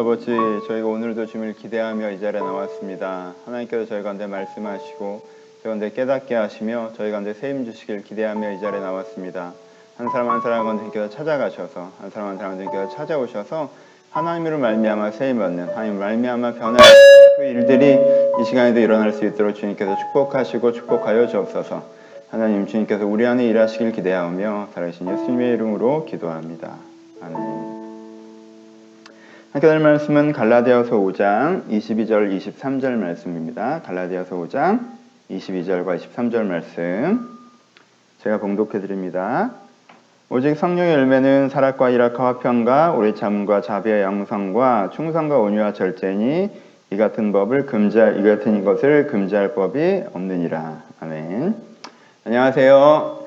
아버지, 저희가 오늘도 주님을 기대하며 이 자리에 나왔습니다. 하나님께서 저희 가운데 말씀하시고 저희 가운데 깨닫게 하시며 저희 가운데 세임 주시길 기대하며 이 자리에 나왔습니다. 한 사람 한 사람 가운데 찾아가셔서 한 사람 한 사람 가운데 찾아오셔서 하나님으로 말미암아 세임 얻는 하나님 말미암아 변할 그 일들이 이 시간에도 일어날 수 있도록 주님께서 축복하시고 축복하여 주옵소서. 하나님 주님께서 우리 안에 일하시길 기대하며 살아계신 예수님의 이름으로 기도합니다. 아멘. 함께 할 말씀은 갈라디아서 5장 22절 23절 말씀입니다. 갈라디아서 5장 22절과 23절 말씀 제가 봉독해 드립니다. 오직 성령의 열매는 사랑과 일학과 화평과 오래 참과 자비와 양성과 충성과 온유와 절제니 이 같은 법을 금지할 이 같은 것을 금지할 법이 없느니라. 아멘. 안녕하세요.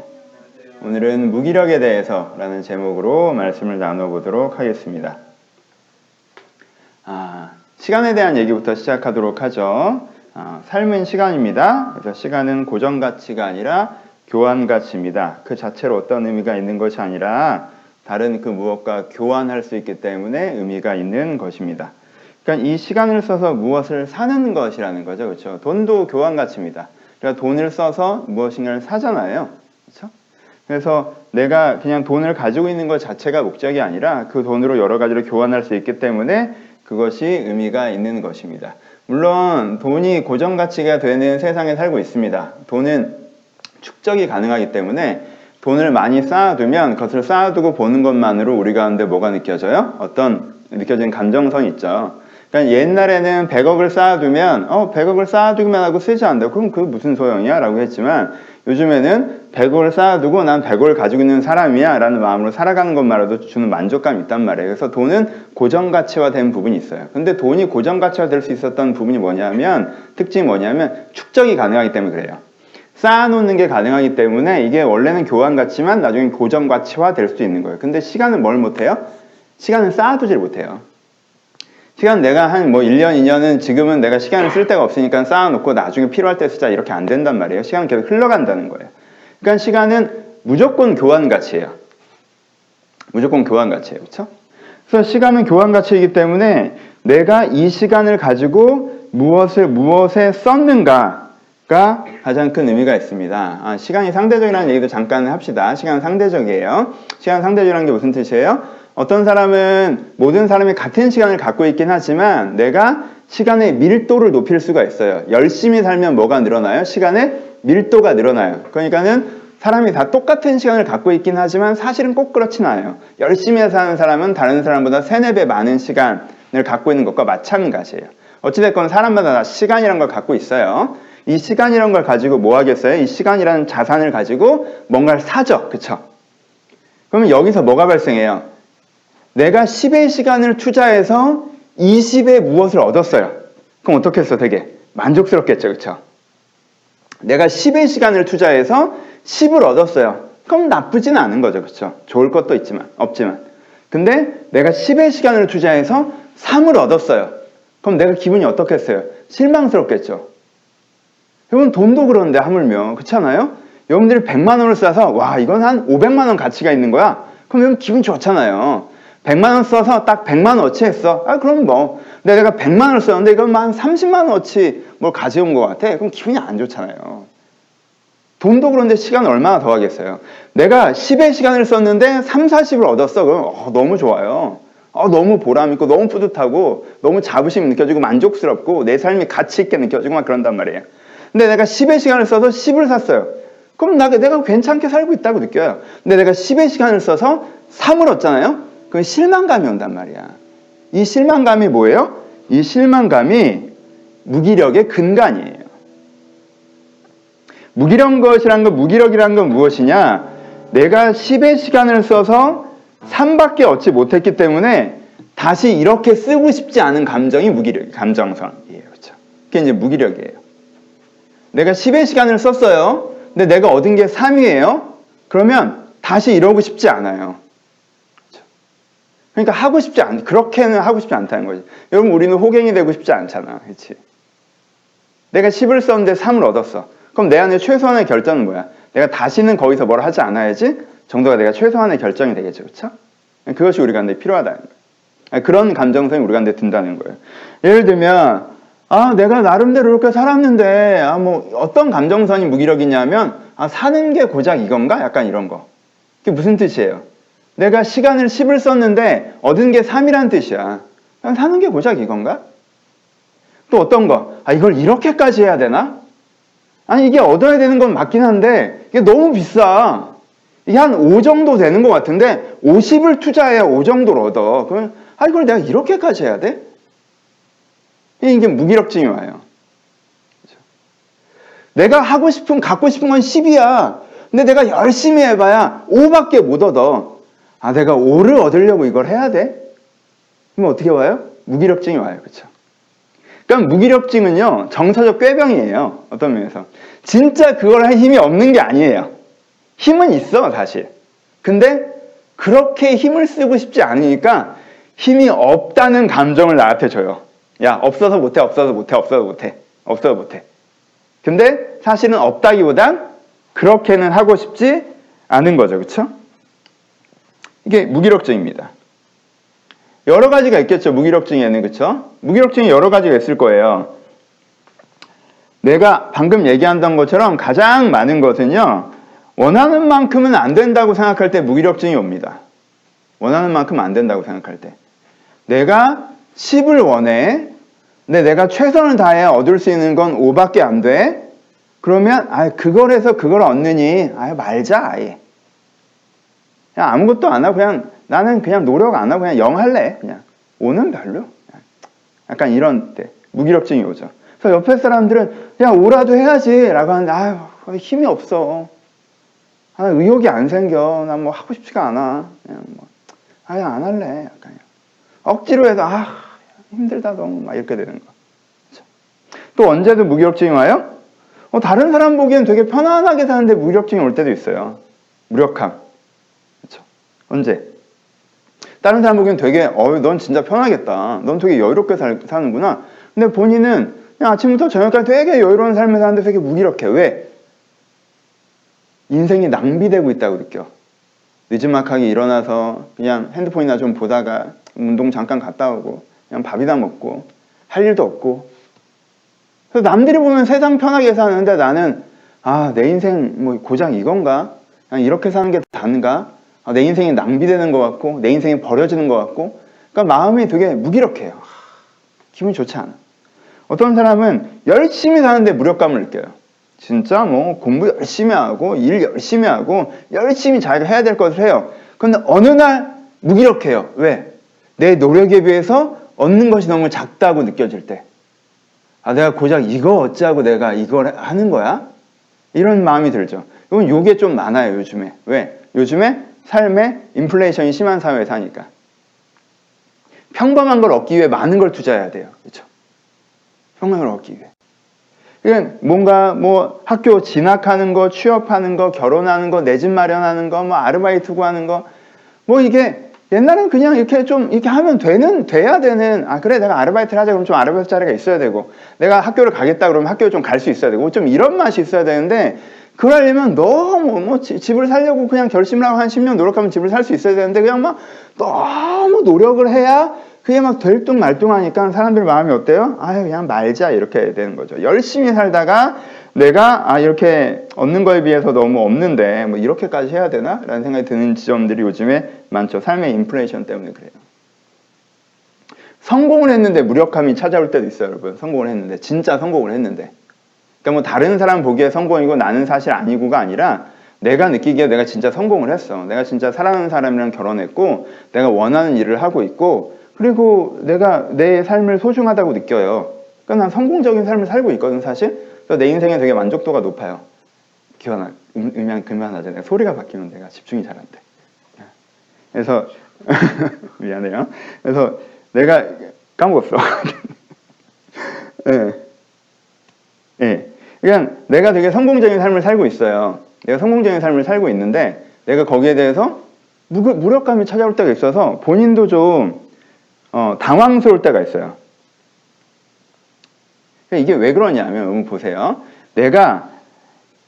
오늘은 무기력에 대해서라는 제목으로 말씀을 나눠 보도록 하겠습니다. 아, 시간에 대한 얘기부터 시작하도록 하죠. 아, 삶은 시간입니다. 그래서 시간은 고정 가치가 아니라 교환 가치입니다. 그 자체로 어떤 의미가 있는 것이 아니라 다른 그 무엇과 교환할 수 있기 때문에 의미가 있는 것입니다. 그러니까 이 시간을 써서 무엇을 사는 것이라는 거죠. 그렇죠? 돈도 교환 가치입니다. 그러니까 돈을 써서 무엇인가를 사잖아요. 그렇죠? 그래서 내가 그냥 돈을 가지고 있는 것 자체가 목적이 아니라 그 돈으로 여러 가지로 교환할 수 있기 때문에 그것이 의미가 있는 것입니다. 물론 돈이 고정 가치가 되는 세상에 살고 있습니다. 돈은 축적이 가능하기 때문에 돈을 많이 쌓아두면 그것을 쌓아두고 보는 것만으로 우리 가운데 뭐가 느껴져요? 어떤 느껴지는 감정선이 있죠. 그러니까 옛날에는 100억을 쌓아두면 어 100억을 쌓아두기만 하고 쓰지 않는다. 그럼 그 무슨 소용이야? 라고 했지만 요즘에는 100억을 쌓아두고 난 100억을 가지고 있는 사람이야 라는 마음으로 살아가는 것만으로도 주는 만족감이 있단 말이에요. 그래서 돈은 고정가치화된 부분이 있어요. 근데 돈이 고정가치화 될 수 있었던 부분이 뭐냐면 특징이 뭐냐면 축적이 가능하기 때문에 그래요. 쌓아놓는 게 가능하기 때문에 이게 원래는 교환 가치만 나중에 고정 가치화 될 수 있는 거예요. 근데 시간은 뭘 못해요? 시간은 쌓아두질 못해요. 시간 내가 한 뭐 1년, 2년은 지금은 내가 시간을 쓸 데가 없으니까 쌓아놓고 나중에 필요할 때 쓰자 이렇게 안 된단 말이에요. 시간은 계속 흘러간다는 거예요. 그러니까 시간은 무조건 교환 가치예요. 무조건 교환 가치예요. 그렇죠? 그래서 시간은 교환 가치이기 때문에 내가 이 시간을 가지고 무엇을 무엇에 썼는가가 가장 큰 의미가 있습니다. 아, 시간이 상대적이라는 얘기도 잠깐 합시다. 시간은 상대적이에요. 시간 상대적이라는 게 무슨 뜻이에요? 어떤 사람은 모든 사람이 같은 시간을 갖고 있긴 하지만 내가 시간의 밀도를 높일 수가 있어요. 열심히 살면 뭐가 늘어나요? 시간의 밀도가 늘어나요. 그러니까는 사람이 다 똑같은 시간을 갖고 있긴 하지만 사실은 꼭 그렇진 않아요. 열심히 사는 사람은 다른 사람보다 세네 배 많은 시간을 갖고 있는 것과 마찬가지예요. 어찌됐건 사람마다 다 시간이란 걸 갖고 있어요. 이 시간이란 걸 가지고 뭐 하겠어요? 이 시간이라는 자산을 가지고 뭔가를 사죠. 그쵸? 그러면 여기서 뭐가 발생해요? 내가 10의 시간을 투자해서 20의 무엇을 얻었어요. 그럼 어떻게 했어? 되게 만족스럽겠죠. 그쵸? 내가 10의 시간을 투자해서 10을 얻었어요. 그럼 나쁘진 않은 거죠. 그쵸? 좋을 것도 있지만, 없지만. 근데 내가 10의 시간을 투자해서 3을 얻었어요. 그럼 내가 기분이 어떻겠어요? 실망스럽겠죠. 여러분 돈도 그런데 하물며 그렇잖아요? 여러분들이 100만 원을 써서 와 이건 한 500만 원 가치가 있는 거야. 그럼 여러분 기분 좋잖아요. 100만 원 써서 딱 100만 원어치 했어. 아, 그럼 뭐. 근데 내가 100만 원을 썼는데 이건 한 30만 원어치 뭘 가져온 것 같아. 그럼 기분이 안 좋잖아요. 돈도 그런데 시간 얼마나 더 하겠어요. 내가 10의 시간을 썼는데 3, 40을 얻었어. 그럼 어, 너무 좋아요. 어, 너무 보람있고 너무 뿌듯하고 너무 자부심 느껴지고 만족스럽고 내 삶이 가치 있게 느껴지고 막 그런단 말이에요. 근데 내가 10의 시간을 써서 10을 샀어요. 그럼 나, 내가 괜찮게 살고 있다고 느껴요. 근데 내가 10의 시간을 써서 3을 얻잖아요. 그럼 실망감이 온단 말이야. 이 실망감이 뭐예요? 이 실망감이 무기력의 근간이에요. 무기력 것이란 건 무기력이란 건 무엇이냐? 내가 10의 시간을 써서 3밖에 얻지 못했기 때문에 다시 이렇게 쓰고 싶지 않은 감정이 무기력, 감정선이에요. 그렇죠? 그게 이제 무기력이에요. 내가 10의 시간을 썼어요. 근데 내가 얻은 게 3이에요. 그러면 다시 이러고 싶지 않아요. 그러니까 하고 싶지 않, 그렇게는 하고 싶지 않다는 거지. 여러분, 우리는 호갱이 되고 싶지 않잖아. 그렇지? 내가 10을 썼는데 3을 얻었어. 그럼 내 안에 최소한의 결정은 뭐야? 내가 다시는 거기서 뭘 하지 않아야지 정도가 내가 최소한의 결정이 되겠죠. 그렇죠? 그것이 우리가 근데 필요하다는 거예요. 아, 그런 감정선이 우리가 근데 든다는 거예요. 예를 들면 아 내가 나름대로 이렇게 살았는데 아 뭐 어떤 감정선이 무기력이냐면 아 사는 게 고작 이건가? 약간 이런 거. 그게 무슨 뜻이에요? 내가 시간을 10을 썼는데 얻은 게 3이란 뜻이야. 그냥 사는 게 고작 이건가? 또 어떤 거? 아 이걸 이렇게까지 해야 되나? 아니 이게 얻어야 되는 건 맞긴 한데 이게 너무 비싸. 이게 한 5 정도 되는 것 같은데 50을 투자해야 5 정도를 얻어. 그러면 아 이걸 내가 이렇게까지 해야 돼? 이게 무기력증이 와요. 그죠? 내가 하고 싶은 갖고 싶은 건 10이야. 근데 내가 열심히 해봐야 5밖에 못 얻어. 아 내가 5를 얻으려고 이걸 해야 돼? 그럼 어떻게 와요? 무기력증이 와요. 그렇죠? 그러니까 무기력증은요 정서적 꾀병이에요. 어떤 면에서 진짜 그걸 할 힘이 없는 게 아니에요. 힘은 있어 사실. 근데 그렇게 힘을 쓰고 싶지 않으니까 힘이 없다는 감정을 나한테 줘요. 야 없어서 못해 없어서 못해 없어서 못해 없어서 못해. 근데 사실은 없다기보단 그렇게는 하고 싶지 않은 거죠. 그렇죠? 이게 무기력증입니다. 여러 가지가 있겠죠. 무기력증에는 그렇죠? 무기력증이 여러 가지가 있을 거예요. 내가 방금 얘기한던 것처럼 가장 많은 것은요. 원하는 만큼은 안 된다고 생각할 때 무기력증이 옵니다. 원하는 만큼 안 된다고 생각할 때. 내가 10을 원해. 근데 내가 최선을 다해 얻을 수 있는 건 5밖에 안 돼. 그러면 아 그걸 해서 그걸 얻느니 아 말자 아예. 그냥 아무것도 안 하고 그냥 나는 그냥 노력 안 하고 그냥 영 할래. 그냥 오는 별로. 약간 이런 때 무기력증이 오죠. 그래서 옆에 사람들은 야 오라도 해야지라고 하는데 아유 힘이 없어. 아, 의욕이 안 생겨. 난뭐 하고 싶지가 않아. 그냥 뭐 아예 안 할래. 약간 억지로 해서 아 힘들다 너무 막 이렇게 되는 거. 그렇죠? 또 언제도 무기력증이 와요? 어, 다른 사람 보기엔 되게 편안하게 사는데 무기력증이 올 때도 있어요. 무력함. 언제? 다른 사람 보기엔 되게 어, 넌 진짜 편하겠다. 넌 되게 여유롭게 살, 사는구나. 근데 본인은 그냥 아침부터 저녁까지 되게 여유로운 삶을 사는데 되게 무기력해. 왜? 인생이 낭비되고 있다고 느껴. 늦지막하게 일어나서 그냥 핸드폰이나 좀 보다가 운동 잠깐 갔다 오고 그냥 밥이나 먹고 할 일도 없고 그래서 남들이 보면 세상 편하게 사는데 나는 아 내 인생 뭐 고작 이건가 그냥 이렇게 사는 게 다인가 아, 내 인생이 낭비되는 것 같고 내 인생이 버려지는 것 같고 그러니까 마음이 되게 무기력해요 기분이 좋지 않아 어떤 사람은 열심히 사는데 무력감을 느껴요 진짜 뭐 공부 열심히 하고 일 열심히 하고 열심히 자기가 해야 될 것을 해요. 그런데 어느 날 무기력해요. 왜? 내 노력에 비해서 얻는 것이 너무 작다고 느껴질 때. 아, 내가 고작 이거 어찌하고 내가 이걸 하는 거야? 이런 마음이 들죠. 이건 요게 좀 많아요, 요즘에. 왜? 요즘에 삶에 인플레이션이 심한 사회에 사니까. 평범한 걸 얻기 위해 많은 걸 투자해야 돼요. 그렇죠? 평범한 걸 얻기 위해. 그러니까 뭔가 뭐 학교 진학하는 거, 취업하는 거, 결혼하는 거, 내 집 마련하는 거, 뭐 아르바이트 구하는 거, 뭐 이게 옛날엔 그냥 이렇게 좀 이렇게 하면 되는 돼야 되는 아 그래 내가 아르바이트를 하자 그러면 좀 아르바이트 자리가 있어야 되고 내가 학교를 가겠다 그러면 학교를 좀 갈 수 있어야 되고 좀 이런 맛이 있어야 되는데 그러려면 너무 뭐 집을 살려고 그냥 결심을 하고 한 10년 노력하면 집을 살 수 있어야 되는데 그냥 막 너무 노력을 해야 그게 막 될뚱 말뚱하니까 사람들 마음이 어때요? 아 그냥 말자 이렇게 되는 거죠. 열심히 살다가 내가 아 이렇게 얻는 거에 비해서 너무 없는데 뭐 이렇게까지 해야 되나? 라는 생각이 드는 지점들이 요즘에 많죠. 삶의 인플레이션 때문에 그래요. 성공을 했는데 무력함이 찾아올 때도 있어요, 여러분. 성공을 했는데 진짜 성공을 했는데. 그러니까 뭐 다른 사람 보기에 성공이고 나는 사실 아니고가 아니라 내가 느끼기에 내가 진짜 성공을 했어. 내가 진짜 사랑하는 사람이랑 결혼했고 내가 원하는 일을 하고 있고 그리고 내가 내 삶을 소중하다고 느껴요. 그러니까 난 성공적인 삶을 살고 있거든 사실. 그래서 내 인생에 되게 만족도가 높아요. 기원아, 음, 음향 그만하자. 내가 소리가 바뀌면 내가 집중이 잘 안 돼. 그래서 미안해요. 그래서 내가 까먹었어. 예. 네. 네. 그냥 내가 되게 성공적인 삶을 살고 있어요. 내가 성공적인 삶을 살고 있는데 내가 거기에 대해서 무력감이 찾아올 때가 있어서 본인도 좀 어, 당황스러울 때가 있어요. 이게 왜 그러냐면 보세요. 내가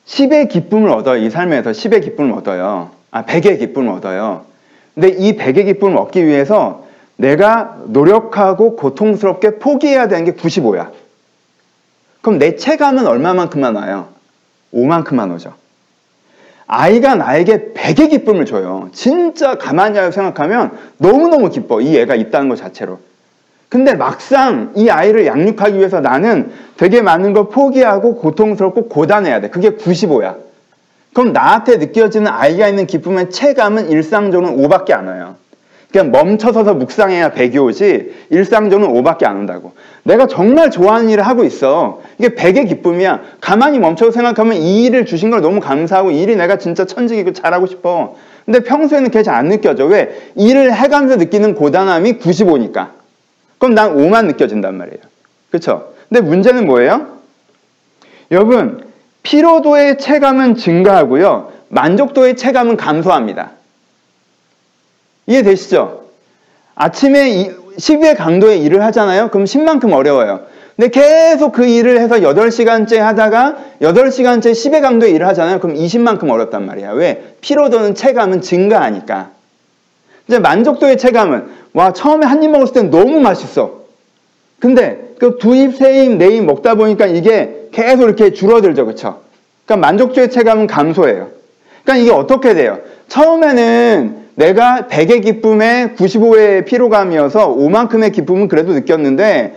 10의 기쁨을 얻어요. 이 삶에서 10의 기쁨을 얻어요. 아, 100의 기쁨을 얻어요. 근데 이 100의 기쁨을 얻기 위해서 내가 노력하고 고통스럽게 포기해야 되는 게 95야. 그럼 내 체감은 얼마만큼만 와요? 5만큼만 오죠. 아이가 나에게 100의 기쁨을 줘요. 진짜 가만히 생각하면 너무너무 기뻐. 이 애가 있다는 것 자체로. 근데 막상 이 아이를 양육하기 위해서 나는 되게 많은 걸 포기하고 고통스럽고 고단해야 돼. 그게 95야. 그럼 나한테 느껴지는 아이가 있는 기쁨의 체감은 일상적으로는 5밖에 안 와요. 그냥 멈춰서서 묵상해야 100이 오지 일상적으로는 5밖에 안 온다고. 내가 정말 좋아하는 일을 하고 있어. 이게 100의 기쁨이야. 가만히 멈춰서 생각하면 이 일을 주신 걸 너무 감사하고 이 일이 내가 진짜 천직이고 잘하고 싶어. 근데 평소에는 그게 잘 안 느껴져. 왜? 일을 해가면서 느끼는 고단함이 95니까. 그럼 난 5만 느껴진단 말이에요. 그렇죠? 근데 문제는 뭐예요? 여러분, 피로도의 체감은 증가하고요. 만족도의 체감은 감소합니다. 이해되시죠? 아침에 12의 강도의 일을 하잖아요. 그럼 10만큼 어려워요. 근데 계속 그 일을 해서 8시간째 하다가 8시간째 10의 강도의 일을 하잖아요. 그럼 20만큼 어렵단 말이야. 왜? 피로도는 체감은 증가하니까. 이제 만족도의 체감은 와 처음에 한 입 먹었을 땐 너무 맛있어. 근데 그 두 입, 세 입, 네 입 먹다 보니까 이게 계속 이렇게 줄어들죠. 그쵸? 그러니까 만족도의 체감은 감소해요. 그러니까 이게 어떻게 돼요? 처음에는 내가 100의 기쁨에 95의 피로감이어서 5만큼의 기쁨은 그래도 느꼈는데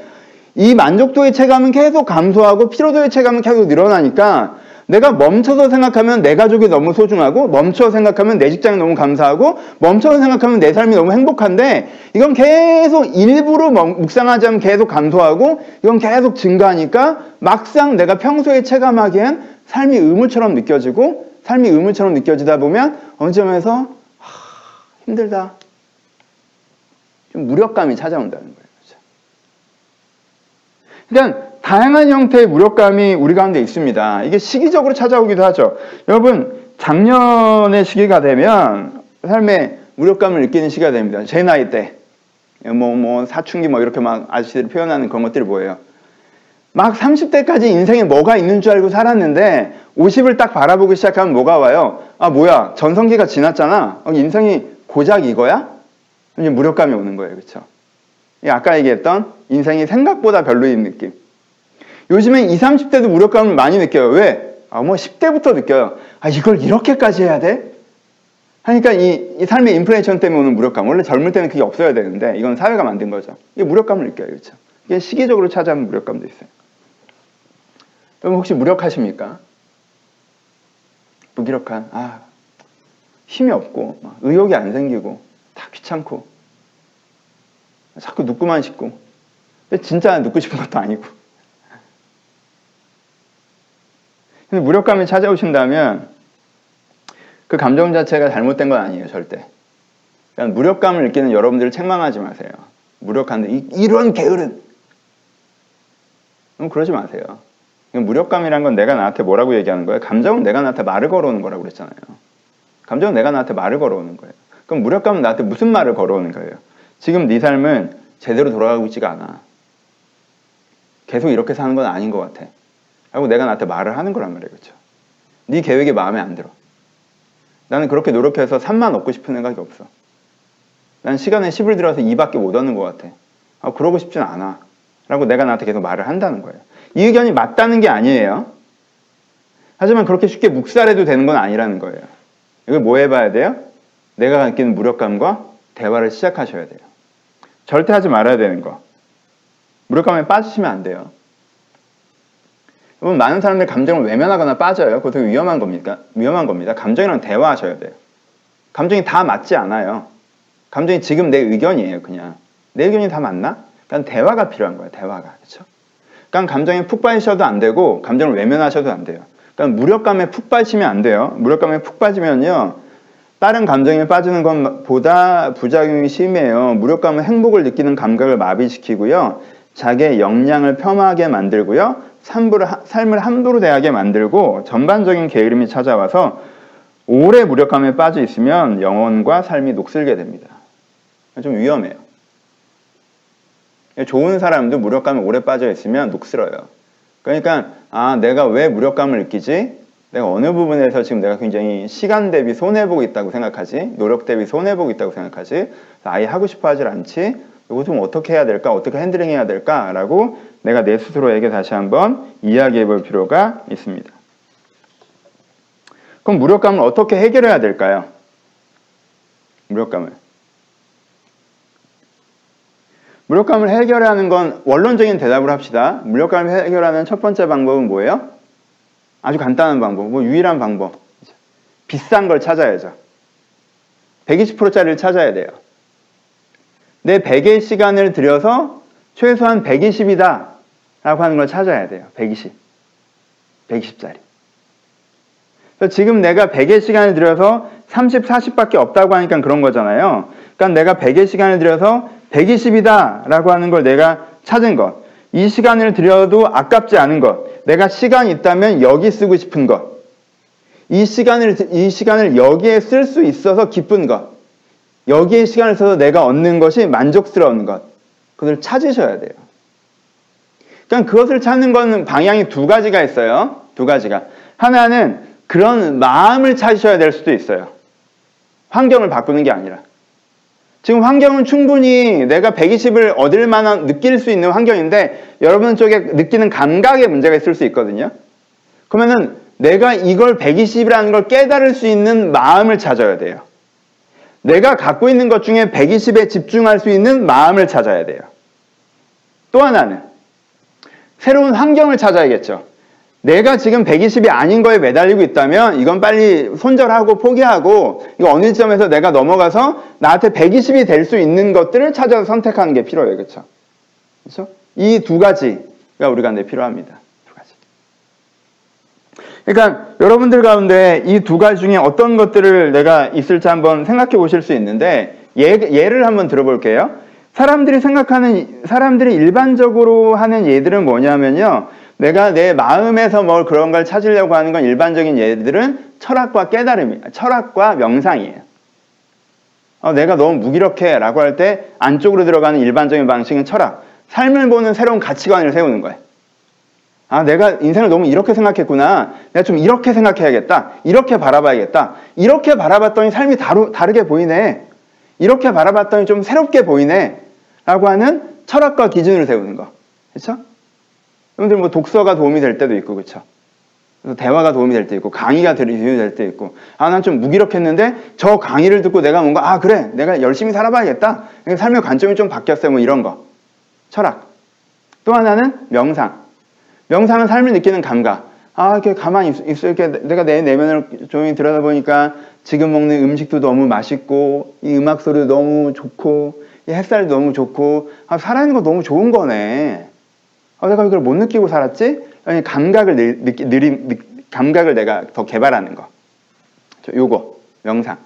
이 만족도의 체감은 계속 감소하고 피로도의 체감은 계속 늘어나니까 내가 멈춰서 생각하면 내 가족이 너무 소중하고 멈춰서 생각하면 내 직장이 너무 감사하고 멈춰서 생각하면 내 삶이 너무 행복한데 이건 계속 일부러 묵상하지 않으면 계속 감소하고 이건 계속 증가하니까 막상 내가 평소에 체감하기엔 삶이 의무처럼 느껴지고 삶이 의무처럼 느껴지다 보면 어느 점에서 힘들다. 좀 무력감이 찾아온다는 거예요. 그러니까 다양한 형태의 무력감이 우리 가운데 있습니다. 이게 시기적으로 찾아오기도 하죠. 여러분, 작년의 시기가 되면 삶에 무력감을 느끼는 시기가 됩니다. 제 나이 때. 뭐, 뭐, 사춘기 뭐 이렇게 막 아저씨들이 표현하는 그런 것들이 뭐예요? 막 30대까지 인생에 뭐가 있는 줄 알고 살았는데 50을 딱 바라보기 시작하면 뭐가 와요? 아, 뭐야. 전성기가 지났잖아. 어, 인생이 고작 이거야? 이제 무력감이 오는 거예요. 그렇죠? 아까 얘기했던 인생이 생각보다 별로인 느낌. 요즘엔 20, 30대도 무력감을 많이 느껴요. 왜? 아, 뭐 10대부터 느껴요. 아, 이걸 이렇게까지 해야 돼? 하니까 이, 이 삶의 인플레이션 때문에 오는 무력감. 원래 젊을 때는 그게 없어야 되는데 이건 사회가 만든 거죠. 이게 무력감을 느껴요. 그렇죠? 이게 시기적으로 찾아오는 무력감도 있어요. 여러분 혹시 무력하십니까? 무기력한, 아, 힘이 없고, 의욕이 안 생기고, 다 귀찮고, 자꾸 눕고만 싶고, 근데 진짜 눕고 싶은 것도 아니고. 근데 무력감이 찾아오신다면 그 감정 자체가 잘못된 건 아니에요, 절대. 그러니까 무력감을 느끼는 여러분들을 책망하지 마세요. 무력한데, 이, 이런 게으른. 그럼 그러지 마세요. 무력감이란 건 내가 나한테 뭐라고 얘기하는 거예요? 감정은 내가 나한테 말을 걸어오는 거라고 그랬잖아요. 감정은 내가 나한테 말을 걸어오는 거예요. 그럼 무력감은 나한테 무슨 말을 걸어오는 거예요? 지금 네 삶은 제대로 돌아가고 있지가 않아. 계속 이렇게 사는 건 아닌 것 같아. 하고 내가 나한테 말을 하는 거란 말이에요. 그렇죠? 네 계획이 마음에 안 들어. 나는 그렇게 노력해서 3만 얻고 싶은 생각이 없어. 난 시간에 10을 들어서 2밖에 못 얻는 것 같아. 아, 그러고 싶진 않아. 라고 내가 나한테 계속 말을 한다는 거예요. 이 의견이 맞다는 게 아니에요. 하지만 그렇게 쉽게 묵살해도 되는 건 아니라는 거예요. 이걸 뭐 해봐야 돼요? 내가 느끼는 무력감과 대화를 시작하셔야 돼요. 절대 하지 말아야 되는 거. 무력감에 빠지시면 안 돼요. 여러분, 많은 사람들 감정을 외면하거나 빠져요. 그것도 위험한 겁니까? 위험한 겁니다. 감정이랑 대화하셔야 돼요. 감정이 다 맞지 않아요. 감정이 지금 내 의견이에요, 그냥. 내 의견이 다 맞나? 그러니까 대화가 필요한 거예요, 대화가. 그렇죠? 그러니까 감정에 푹 빠지셔도 안 되고 감정을 외면하셔도 안 돼요. 그러니까 무력감에 푹 빠지면 안 돼요. 무력감에 푹 빠지면요. 다른 감정에 빠지는 것보다 부작용이 심해요. 무력감은 행복을 느끼는 감각을 마비시키고요. 자기의 역량을 폄하하게 만들고요. 삶을 함부로 대하게 만들고 전반적인 게으름이 찾아와서 오래 무력감에 빠져 있으면 영혼과 삶이 녹슬게 됩니다. 좀 위험해요. 좋은 사람도 무력감에 오래 빠져 있으면 녹슬어요. 그러니까 아 내가 왜 무력감을 느끼지? 내가 어느 부분에서 지금 내가 굉장히 시간 대비 손해보고 있다고 생각하지? 노력 대비 손해보고 있다고 생각하지? 아예 하고 싶어 하질 않지? 이거 좀 어떻게 해야 될까? 어떻게 핸들링 해야 될까? 라고 내가 내 스스로에게 다시 한번 이야기해 볼 필요가 있습니다. 그럼 무력감을 어떻게 해결해야 될까요? 무력감을. 무력감을 해결하는 건 원론적인 대답을 합시다. 무력감을 해결하는 첫 번째 방법은 뭐예요? 아주 간단한 방법, 뭐 유일한 방법. 비싼 걸 찾아야죠. 120%짜리를 찾아야 돼요. 내 100의 시간을 들여서 최소한 120이다 라고 하는 걸 찾아야 돼요. 120. 120짜리. 지금 내가 100의 시간을 들여서 30, 40밖에 없다고 하니까 그런 거잖아요. 그러니까 내가 100의 시간을 들여서 120이다 라고 하는 걸 내가 찾은 것. 이 시간을 들여도 아깝지 않은 것. 내가 시간이 있다면 여기 쓰고 싶은 것. 이 시간을, 이 시간을 여기에 쓸 수 있어서 기쁜 것. 여기에 시간을 써서 내가 얻는 것이 만족스러운 것. 그것을 찾으셔야 돼요. 그러니까 그것을 찾는 것은 방향이 두 가지가 있어요. 두 가지가. 하나는 그런 마음을 찾으셔야 될 수도 있어요. 환경을 바꾸는 게 아니라. 지금 환경은 충분히 내가 120을 얻을 만한 느낄 수 있는 환경인데 여러분 쪽에 느끼는 감각에 문제가 있을 수 있거든요. 그러면은 내가 이걸 120이라는 걸 깨달을 수 있는 마음을 찾아야 돼요. 내가 갖고 있는 것 중에 120에 집중할 수 있는 마음을 찾아야 돼요. 또 하나는 새로운 환경을 찾아야겠죠. 내가 지금 120이 아닌 거에 매달리고 있다면 이건 빨리 손절하고 포기하고 이거 어느 점에서 내가 넘어가서 나한테 120이 될 수 있는 것들을 찾아서 선택하는 게 필요해요. 그렇죠? 그렇죠? 이 두 가지가 우리가 내 필요합니다. 두 가지. 그러니까 여러분들 가운데 이 두 가지 중에 어떤 것들을 내가 있을지 한번 생각해 보실 수 있는데 예, 예를 한번 들어볼게요. 사람들이 생각하는 사람들이 일반적으로 하는 예들은 뭐냐면요. 내가 내 마음에서 뭘 그런 걸 찾으려고 하는 건 일반적인 예들은 철학과 깨달음이 철학과 명상이에요. 어, 내가 너무 무기력해 라고 할 때 안쪽으로 들어가는 일반적인 방식은 철학. 삶을 보는 새로운 가치관을 세우는 거예요. 아, 내가 인생을 너무 이렇게 생각했구나. 내가 좀 이렇게 생각해야겠다. 이렇게 바라봐야겠다. 이렇게 바라봤더니 삶이 다루, 다르게 보이네. 이렇게 바라봤더니 좀 새롭게 보이네. 라고 하는 철학과 기준을 세우는 거. 그렇죠? 여러분들 뭐 독서가 도움이 될 때도 있고 그렇죠? 대화가 도움이 될 때 있고 강의가 도움이 될 때 있고. 아 난 좀 무기력했는데 저 강의를 듣고 내가 뭔가 아 그래. 내가 열심히 살아봐야겠다. 삶의 관점이 좀 바뀌었어요. 뭐 이런 거. 철학. 또 하나는 명상. 명상은 삶을 느끼는 감각. 아 이렇게 가만히 있, 어. 이렇게 내가 내 내면을 조용히 들여다보니까 지금 먹는 음식도 너무 맛있고 이 음악 소리도 너무 좋고 이 햇살도 너무 좋고 아 살아있는 거 너무 좋은 거네 어, 내가 이걸 못 느끼고 살았지? 아니, 감각을 느끼, 느리, 감각을 내가 더 개발하는 거. 요거, 명상.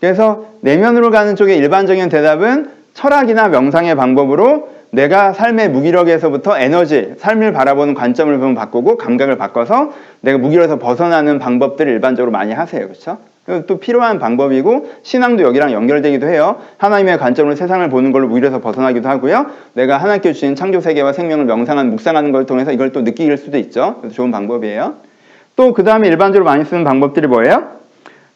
그래서 내면으로 가는 쪽의 일반적인 대답은 철학이나 명상의 방법으로 내가 삶의 무기력에서부터 에너지, 삶을 바라보는 관점을 좀 바꾸고 감각을 바꿔서 내가 무기력에서 벗어나는 방법들을 일반적으로 많이 하세요. 그렇죠? 또 필요한 방법이고 신앙도 여기랑 연결되기도 해요. 하나님의 관점으로 세상을 보는 걸로 무일에서 벗어나기도 하고요. 내가 하나님께 주신 창조 세계와 생명을 명상하는 묵상하는 걸 통해서 이걸 또 느낄 수도 있죠. 그래서 좋은 방법이에요. 또 그 다음에 일반적으로 많이 쓰는 방법들이 뭐예요?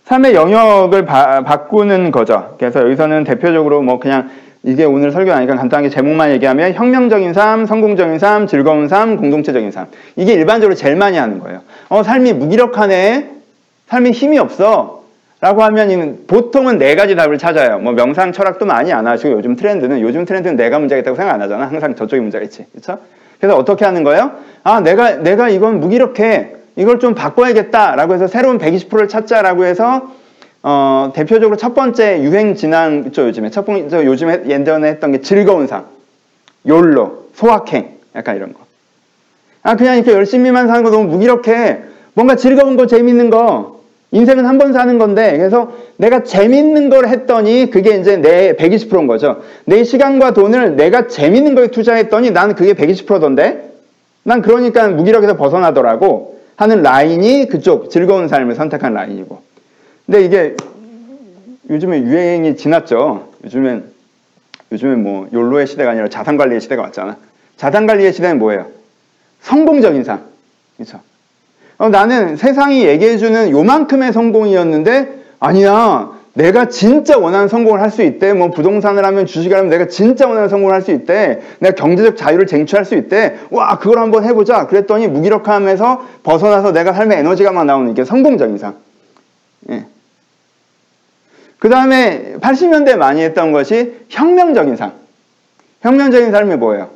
삶의 영역을 바, 바꾸는 거죠. 그래서 여기서는 대표적으로 뭐 그냥 이게 오늘 설교 아니까 간단하게 제목만 얘기하면 혁명적인 삶, 성공적인 삶, 즐거운 삶, 공동체적인 삶. 이게 일반적으로 제일 많이 하는 거예요. 어, 삶이 무기력하네. 삶에 힘이 없어. 라고 하면 보통은 네 가지 답을 찾아요. 뭐 명상 철학도 많이 안 하시고 요즘 트렌드는 요즘 트렌드는 내가 문제가 있다고 생각 안 하잖아. 항상 저쪽에 문제가 있지. 그렇죠? 그래서 어떻게 하는 거예요? 아, 내가 내가 이건 무기력해. 이걸 좀 바꿔야겠다라고 해서 새로운 120%를 찾자라고 해서 어, 대표적으로 첫 번째 유행 지난 그쵸 요즘에 첫 번째 요즘에 예전에 했던 게 즐거운 삶, 욜로, 소확행 약간 이런 거. 아 그냥 이렇게 열심히만 사는 거 너무 무기력해. 뭔가 즐거운 거 재밌는 거 인생은 한 번 사는 건데 그래서 내가 재밌는 걸 했더니 그게 이제 내 120%인 거죠. 내 시간과 돈을 내가 재밌는 거에 투자했더니 나는 그게 120%던데 난 그러니까 무기력에서 벗어나더라고 하는 라인이 그쪽 즐거운 삶을 선택한 라인이고 근데 이게 요즘에 유행이 지났죠. 요즘엔 요즘엔 뭐 욜로의 시대가 아니라 자산 관리의 시대가 왔잖아. 자산 관리의 시대는 뭐예요? 성공적인 삶. 그렇죠? 어, 나는 세상이 얘기해주는 요만큼의 성공이었는데 아니야. 내가 진짜 원하는 성공을 할 수 있대. 뭐 부동산을 하면 주식을 하면 내가 진짜 원하는 성공을 할 수 있대. 내가 경제적 자유를 쟁취할 수 있대. 와, 그걸 한번 해보자. 그랬더니 무기력함에서 벗어나서 내가 삶의 에너지가 막 나오는 게 성공적인 삶. 예. 그 다음에 80년대 많이 했던 것이 혁명적인 삶. 혁명적인 삶이 뭐예요?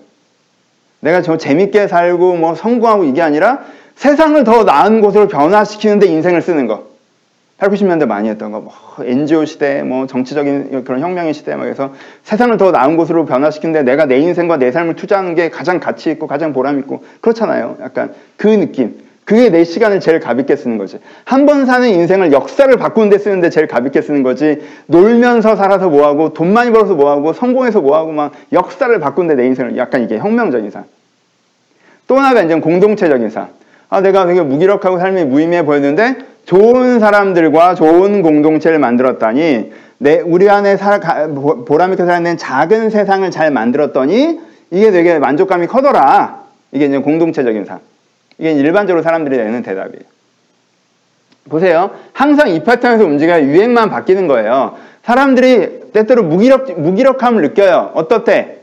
내가 저 재밌게 살고 뭐 성공하고 이게 아니라 세상을 더 나은 곳으로 변화시키는데 인생을 쓰는 거. 8, 90년대 많이 했던 거, 뭐, NGO 시대, 뭐, 정치적인 그런 혁명의 시대, 막 해서 세상을 더 나은 곳으로 변화시키는데 내가 내 인생과 내 삶을 투자하는 게 가장 가치 있고 가장 보람 있고, 그렇잖아요. 약간 그 느낌. 그게 내 시간을 제일 가볍게 쓰는 거지. 한 번 사는 인생을 역사를 바꾸는데 쓰는데 제일 가볍게 쓰는 거지. 놀면서 살아서 뭐하고, 돈 많이 벌어서 뭐하고, 성공해서 뭐하고, 막 역사를 바꾸는데 내 인생을 약간 이게 혁명적인 삶. 또 하나가 이제 공동체적인 삶. 아, 내가 되게 무기력하고 삶이 무의미해 보였는데 좋은 사람들과 좋은 공동체를 만들었다니 내 우리 안에 살아 보람 있게 살아낸 작은 세상을 잘 만들었더니 이게 되게 만족감이 커더라. 이게 이제 공동체적인 삶. 이게 일반적으로 사람들이 내는 대답이에요. 보세요. 항상 이 패턴에서 움직여야 유행만 바뀌는 거예요. 사람들이 때때로 무기력, 무기력함을 느껴요. 어떻대?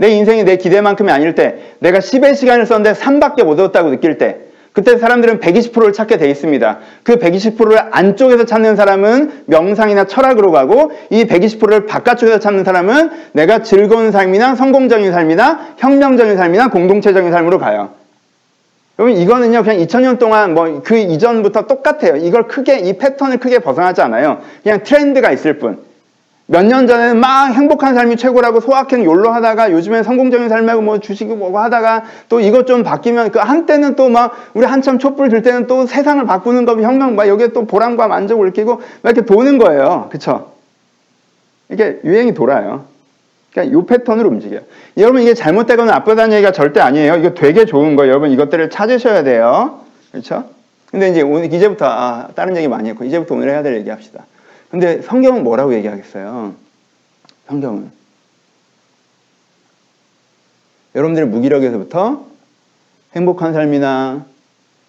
내 인생이 내 기대만큼이 아닐 때, 내가 10의 시간을 썼는데 3밖에 못 얻었다고 느낄 때, 그때 사람들은 120%를 찾게 돼 있습니다. 그 120%를 안쪽에서 찾는 사람은 명상이나 철학으로 가고 이 120%를 바깥쪽에서 찾는 사람은 내가 즐거운 삶이나 성공적인 삶이나 혁명적인 삶이나 공동체적인 삶으로 가요. 여러분 이거는요 그냥 2000년 동안 뭐 그 이전부터 똑같아요. 이걸 크게 이 패턴을 크게 벗어나지 않아요. 그냥 트렌드가 있을 뿐. 몇 년 전에는 막 행복한 삶이 최고라고 소확행 욜로 하다가 요즘엔 성공적인 삶하고 뭐 주식이 뭐고 하다가 또 이것 좀 바뀌면 그 한때는 또 막 우리 한참 촛불 들 때는 또 세상을 바꾸는 거 혁명 막 여기에 또 보람과 만족을 느끼고 막 이렇게 도는 거예요. 그쵸? 이게 유행이 돌아요. 그러니까 이 패턴으로 움직여요. 여러분 이게 잘못되거나 나쁘다는 얘기가 절대 아니에요. 이거 되게 좋은 거예요. 여러분 이것들을 찾으셔야 돼요. 그렇죠? 근데 이제 오늘 이제부터 아, 다른 얘기 많이 했고 이제부터 오늘 해야 될 얘기 합시다. 근데 성경은 뭐라고 얘기하겠어요? 성경은. 여러분들의 무기력에서부터 행복한 삶이나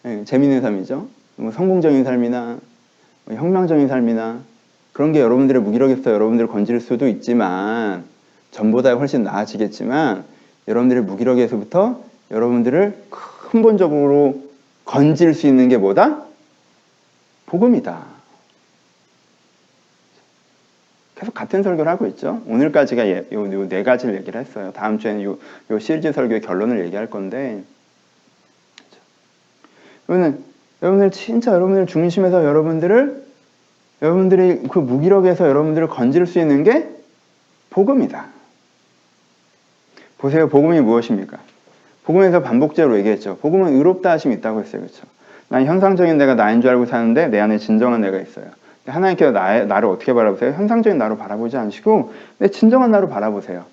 예, 재미있는 삶이죠. 뭐 성공적인 삶이나 뭐 혁명적인 삶이나 그런 게 여러분들의 무기력에서 여러분들을 건질 수도 있지만 전보다 훨씬 나아지겠지만 여러분들의 무기력에서부터 여러분들을 근본적으로 건질 수 있는 게 뭐다? 복음이다. 계속 같은 설교를 하고 있죠. 오늘까지가 예, 요, 요 네 가지를 얘기를 했어요. 다음 주에는 요, 요 시리즈 설교의 결론을 얘기할 건데, 그러면 여러분들 진짜 여러분들 중심에서 여러분들을 여러분들이 그 무기력에서 여러분들을 건질 수 있는 게 복음이다. 보세요. 복음이 무엇입니까? 복음에서 반복적으로 얘기했죠. 복음은 의롭다 하심이 있다고 했어요. 그렇죠? 난 현상적인 내가 나인 줄 알고 사는데 내 안에 진정한 내가 있어요. 하나님께서 나의, 나를 어떻게 바라보세요? 현상적인 나로 바라보지 않으시고 내 진정한 나로 바라보세요.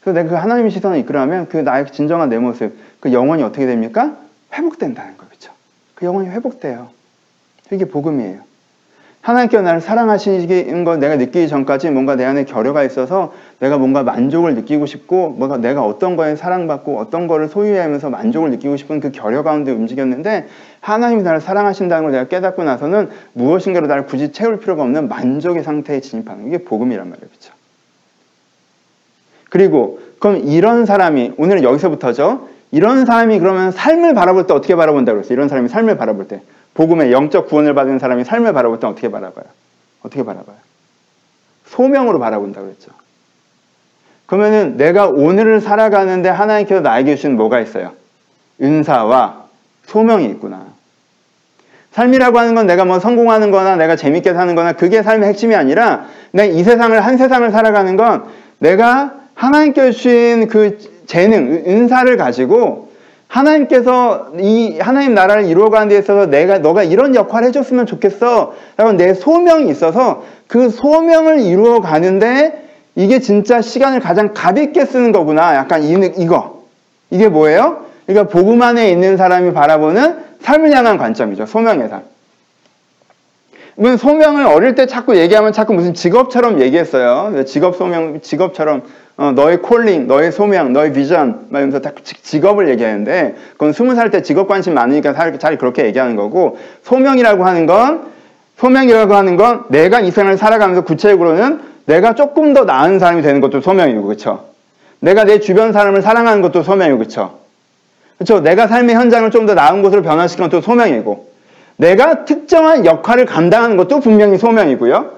그래서 내가 그 하나님의 시선을 이끌어가면 그 나의 진정한 내 모습, 그 영혼이 어떻게 됩니까? 회복된다는 거죠. 그렇죠? 그 영혼이 회복돼요. 이게 복음이에요. 하나님께서 나를 사랑하시는 걸 내가 느끼기 전까지 뭔가 내 안에 결여가 있어서 내가 뭔가 만족을 느끼고 싶고 뭔가 내가 어떤 거에 사랑받고 어떤 거를 소유하면서 만족을 느끼고 싶은 그 결여 가운데 움직였는데 하나님이 나를 사랑하신다는 걸 내가 깨닫고 나서는 무엇인가로 나를 굳이 채울 필요가 없는 만족의 상태에 진입하는 게 복음이란 말이에요. 그렇죠? 그리고 그럼 이런 사람이 오늘은 여기서부터죠. 이런 사람이 그러면 삶을 바라볼 때 어떻게 바라본다고 그랬어요? 이런 사람이 삶을 바라볼 때 복음의 영적 구원을 받은 사람이 삶을 바라볼 때 어떻게 바라봐요? 어떻게 바라봐요? 소명으로 바라본다고 그랬죠. 그러면은 내가 오늘을 살아가는데 하나님께서 나에게 주신 뭐가 있어요? 은사와 소명이 있구나. 삶이라고 하는 건 내가 뭐 성공하는 거나 내가 재밌게 사는 거나 그게 삶의 핵심이 아니라 내이 세상을 한 세상을 살아가는 건 내가 하나님께 주신 그 재능, 은사를 가지고 하나님께서 이 하나님 나라를 이루어가는 데 있어서 내가 너가 이런 역할을 해줬으면 좋겠어. 라고 내 소명이 있어서 그 소명을 이루어 가는데 이게 진짜 시간을 가장 가볍게 쓰는 거구나. 약간 이, 이거. 이게 뭐예요? 그러니까 복음 안에 있는 사람이 바라보는 삶을 향한 관점이죠. 소명의 삶. 소명을 어릴 때 자꾸 얘기하면 자꾸 무슨 직업처럼 얘기했어요. 직업 소명, 직업처럼 어, 너의 콜링, 너의 소명, 너의 비전, 막 이러면서 다 직- 직업을 얘기하는데, 그건 스무 살 때 직업 관심 많으니까 잘, 잘 그렇게 얘기하는 거고, 소명이라고 하는 건, 소명이라고 하는 건 내가 이 생을 살아가면서 구체적으로는 내가 조금 더 나은 사람이 되는 것도 소명이고, 그쵸? 내가 내 주변 사람을 사랑하는 것도 소명이고, 그쵸? 그쵸? 내가 삶의 현장을 좀 더 나은 곳으로 변화시키는 것도 소명이고, 내가 특정한 역할을 감당하는 것도 분명히 소명이고요.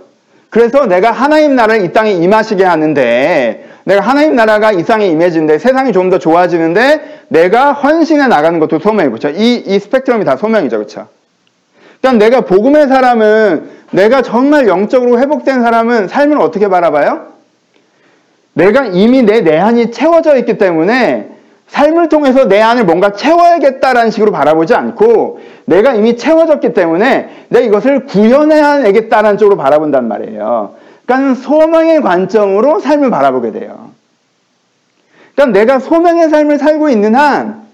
그래서 내가 하나님 나라를 이 땅에 임하시게 하는데, 내가 하나님 나라가 이 땅에 임해지는데, 세상이 좀 더 좋아지는데, 내가 헌신해 나가는 것도 소명이고, 그쵸? 이, 이 스펙트럼이 다 소명이죠, 그쵸? 그러니까 내가 복음의 사람은, 내가 정말 영적으로 회복된 사람은 삶을 어떻게 바라봐요? 내가 이미 내 내한이 채워져 있기 때문에 삶을 통해서 내 안을 뭔가 채워야겠다라는 식으로 바라보지 않고 내가 이미 채워졌기 때문에 내가 이것을 구현해야겠다라는 쪽으로 바라본단 말이에요. 그러니까 소명의 관점으로 삶을 바라보게 돼요. 그러니까 내가 소명의 삶을 살고 있는 한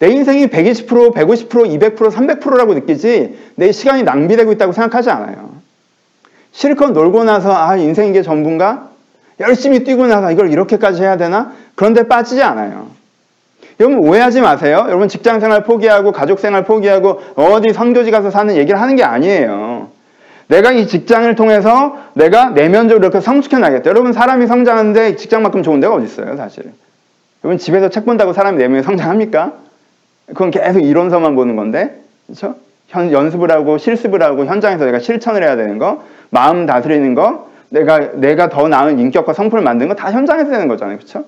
내 인생이 120%, 150%, 200%, 300%라고 느끼지 내 시간이 낭비되고 있다고 생각하지 않아요. 실컷 놀고 나서 아 인생 이게 전부인가? 열심히 뛰고 나서 이걸 이렇게까지 해야 되나? 그런데 빠지지 않아요. 여러분 오해하지 마세요. 여러분 직장 생활 포기하고 가족 생활 포기하고 어디 선교지 가서 사는 얘기를 하는 게 아니에요. 내가 이 직장을 통해서 내가 내면적으로 이렇게 성숙해 나겠다. 여러분 사람이 성장하는데 직장만큼 좋은 데가 어디 있어요, 사실. 여러분 집에서 책 본다고 사람이 내면이 성장합니까? 그건 계속 이론서만 보는 건데, 그렇죠? 현, 연습을 하고 실습을 하고 현장에서 내가 실천을 해야 되는 거, 마음 다스리는 거, 내가 내가 더 나은 인격과 성품을 만드는 거 다 현장에서 되는 거잖아요, 그렇죠?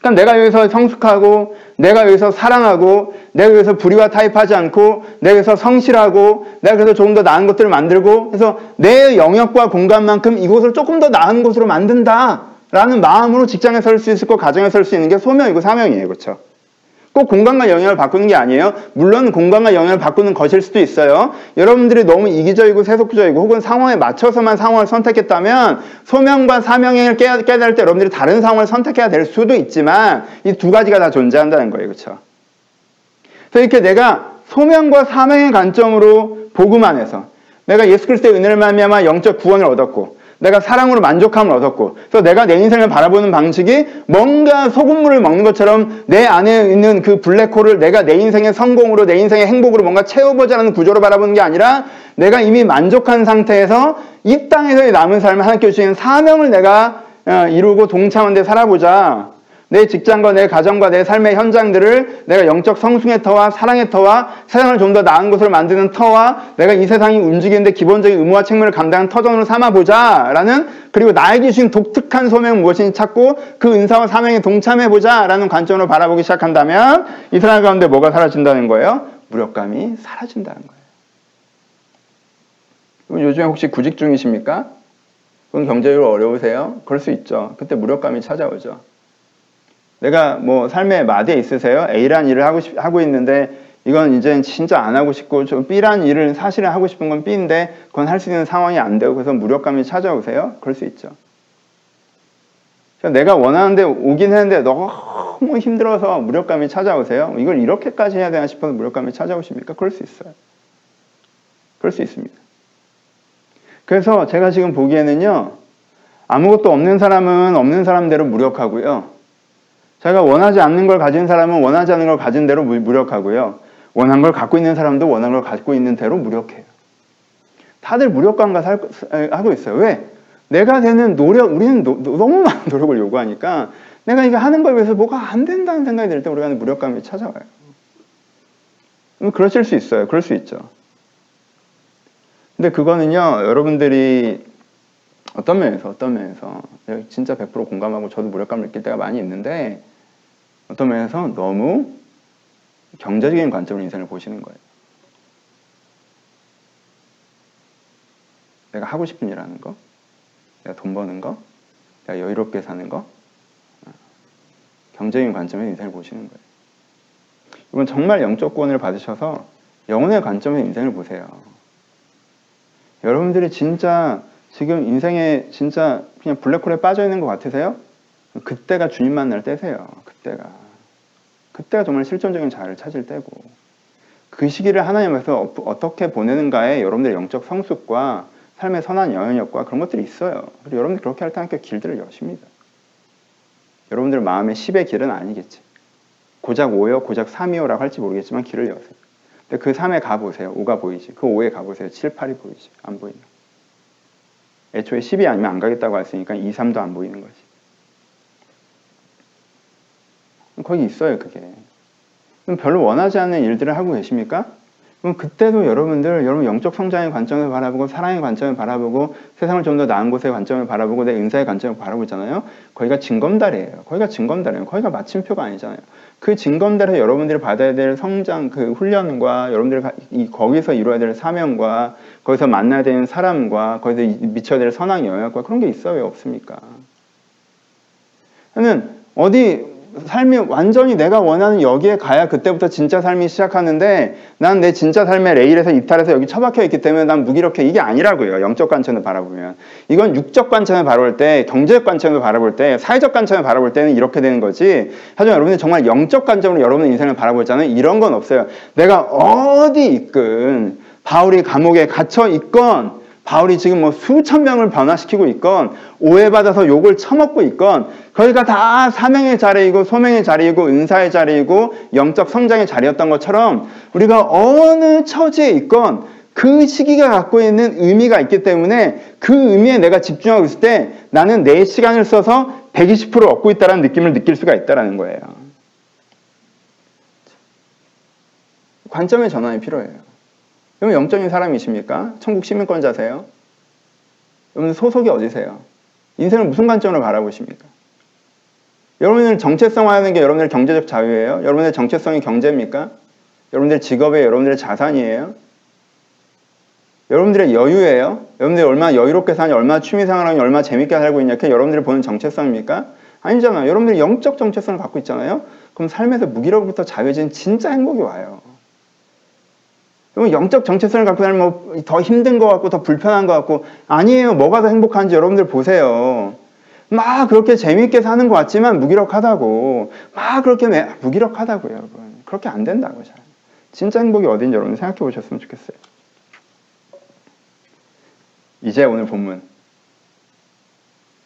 그러니까 내가 여기서 성숙하고, 내가 여기서 사랑하고, 내가 여기서 불의와 타협하지 않고, 내가 여기서 성실하고, 내가 그래서 조금 더 나은 것들을 만들고, 그래서 내 영역과 공간만큼 이곳을 조금 더 나은 곳으로 만든다 라는 마음으로 직장에 설 수 있을 거, 가정에 설 수 있는 게 소명이고 사명이에요, 그렇죠? 꼭 공간과 영역을 바꾸는 게 아니에요. 물론 공간과 영역을 바꾸는 것일 수도 있어요. 여러분들이 너무 이기적이고 세속적이고 혹은 상황에 맞춰서만 상황을 선택했다면 소명과 사명을 깨- 깨달을 때 여러분들이 다른 상황을 선택해야 될 수도 있지만 이 두 가지가 다 존재한다는 거예요. 그렇죠? 그래서 이렇게 내가 소명과 사명의 관점으로 복음 안에서 내가 예수 그리스도의 은혜를 말미암아 영적 구원을 얻었고 내가 사랑으로 만족함을 얻었고 그래서 내가 내 인생을 바라보는 방식이 뭔가 소금물을 먹는 것처럼 내 안에 있는 그 블랙홀을 내가 내 인생의 성공으로 내 인생의 행복으로 뭔가 채워보자는 구조로 바라보는 게 아니라 내가 이미 만족한 상태에서 이 땅에서의 남은 삶을 하나님께 주시는 사명을 내가 어, 이루고 동참한 데 살아보자. 내 직장과 내 가정과 내 삶의 현장들을 내가 영적 성숙의 터와 사랑의 터와 세상을 좀 더 나은 곳으로 만드는 터와 내가 이 세상이 움직이는데 기본적인 의무와 책무를 감당하는 터전으로 삼아보자라는 그리고 나에게 주신 독특한 소명은 무엇인지 찾고 그 은사와 사명에 동참해보자라는 관점으로 바라보기 시작한다면 이 사람 가운데 뭐가 사라진다는 거예요? 무력감이 사라진다는 거예요. 그럼 요즘에 혹시 구직 중이십니까? 그건 경제적으로 어려우세요? 그럴 수 있죠. 그때 무력감이 찾아오죠. 내가 뭐 삶의 마디에 있으세요? A란 일을 하고 싶, 하고 있는데 이건 이제 진짜 안 하고 싶고 좀 B란 일을 사실은 하고 싶은 건 B인데 그건 할 수 있는 상황이 안 되고 그래서 무력감이 찾아오세요? 그럴 수 있죠. 그래서 내가 원하는데 오긴 했는데 너무 힘들어서 무력감이 찾아오세요? 이걸 이렇게까지 해야 되나 싶어서 무력감이 찾아오십니까? 그럴 수 있어요. 그럴 수 있습니다. 그래서 제가 지금 보기에는요, 아무것도 없는 사람은 없는 사람대로 무력하고요. 자기가 원하지 않는 걸 가진 사람은 원하지 않는 걸 가진 대로 무- 무력하고요. 원한 걸 갖고 있는 사람도 원한 걸 갖고 있는 대로 무력해요. 다들 무력감과 살, 하고 있어요. 왜? 내가 되는 노력, 우리는 노- 노- 너무 많은 노력을 요구하니까 내가 이거 하는 거에 비해서 뭐가 안 된다는 생각이 들 때 우리가 무력감이 찾아와요. 음, 그러실 수 있어요. 그럴 수 있죠. 근데 그거는요, 여러분들이 어떤 면에서, 어떤 면에서, 진짜 100% 공감하고 저도 무력감을 느낄 때가 많이 있는데, 어떤 면에서 너무 경제적인 관점으로 인생을 보시는 거예요. 내가 하고 싶은 일 하는 거, 내가 돈 버는 거, 내가 여유롭게 사는 거, 어, 경제적인 관점에서 인생을 보시는 거예요. 이건 정말 영적 구원을 받으셔서 영혼의 관점에서 인생을 보세요. 여러분들이 진짜 지금 인생에 진짜 그냥 블랙홀에 빠져 있는 것 같으세요? 그때가 주님 만날 때세요. 그때가. 그때가 정말 실존적인 자아를 찾을 때고. 그 시기를 하나님께서 어- 어떻게 보내는가에 여러분들의 영적 성숙과 삶의 선한 영향력과 그런 것들이 있어요. 그리고 여러분들 그렇게 할때 함께 길들을 여십니다. 여러분들 마음의 10의 길은 아니겠지. 고작 5요, 고작 3이요라고 할지 모르겠지만 길을 여세요. 근데 그 3에 가보세요. 5가 보이지. 그 5에 가보세요. 7, 8이 보이지. 안 보이나. 애초에 10이 아니면 안 가겠다고 했으니까 2, 3도 안 보이는 거지. 거기 있어요, 그게. 그럼 별로 원하지 않는 일들을 하고 계십니까? 그럼 그때도 여러분들, 여러분 영적 성장의 관점을 바라보고 사랑의 관점을 바라보고 세상을 좀 더 나은 곳의 관점을 바라보고 내 은사의 관점을 바라보고 있잖아요. 거기가 징검다리예요. 거기가 징검다리예요. 거기가 마침표가 아니잖아요. 그 징검다리에서 여러분들이 받아야 될 성장, 그 훈련과 여러분들이 이 거기서 이루어야 될 사명과 거기서 만나야 되는 사람과 거기서 미쳐야 될 선한 영역과 그런 게 있어요? 왜 없습니까? 저는 어디 삶이 완전히 내가 원하는 여기에 가야 그때부터 진짜 삶이 시작하는데 난 내 진짜 삶의 레일에서 이탈해서 여기 처박혀 있기 때문에 난 무기력해 이게 아니라고요. 영적 관점을 바라보면. 이건 육적 관점을 바라볼 때, 경제적 관점을 바라볼 때, 사회적 관점을 바라볼 때는 이렇게 되는 거지. 하지만 여러분이 정말 영적 관점으로 여러분의 인생을 바라볼 때는 이런 건 없어요. 내가 어디 있건 바울이 감옥에 갇혀 있건 바울이 지금 뭐 수천 명을 변화시키고 있건 오해받아서 욕을 처먹고 있건 거기가 다 사명의 자리이고 소명의 자리이고 은사의 자리이고 영적 성장의 자리였던 것처럼 우리가 어느 처지에 있건 그 시기가 갖고 있는 의미가 있기 때문에 그 의미에 내가 집중하고 있을 때 나는 내 시간을 써서 120% 얻고 있다는 느낌을 느낄 수가 있다는 거예요. 관점의 전환이 필요해요. 여러분 영적인 사람이십니까? 천국 시민권자세요? 여러분 소속이 어디세요? 인생을 무슨 관점으로 바라보십니까? 여러분들 정체성화하는 게 여러분들 경제적 자유예요? 여러분들 정체성이 경제입니까? 여러분들 직업이에요? 여러분들의 자산이에요? 여러분들의 여유예요? 여러분들이 얼마나 여유롭게 사냐, 얼마나 취미생활하냐, 얼마나 재밌게 살고 있냐, 그게 여러분들이 보는 정체성입니까? 아니잖아요. 여러분들이 영적 정체성을 갖고 있잖아요. 그럼 삶에서 무기로부터 자유해진 진짜 행복이 와요. 그럼 영적 정체성을 갖고 살면 뭐 더 힘든 것 같고 더 불편한 것 같고 아니에요. 뭐가 더 행복한지 여러분들 보세요. 막 그렇게 재미있게 사는 것 같지만 무기력하다고 막 그렇게 매, 무기력하다고요, 여러분. 그렇게 안 된다고 잘. 진짜 행복이 어딘지 여러분 생각해 보셨으면 좋겠어요. 이제 오늘 본문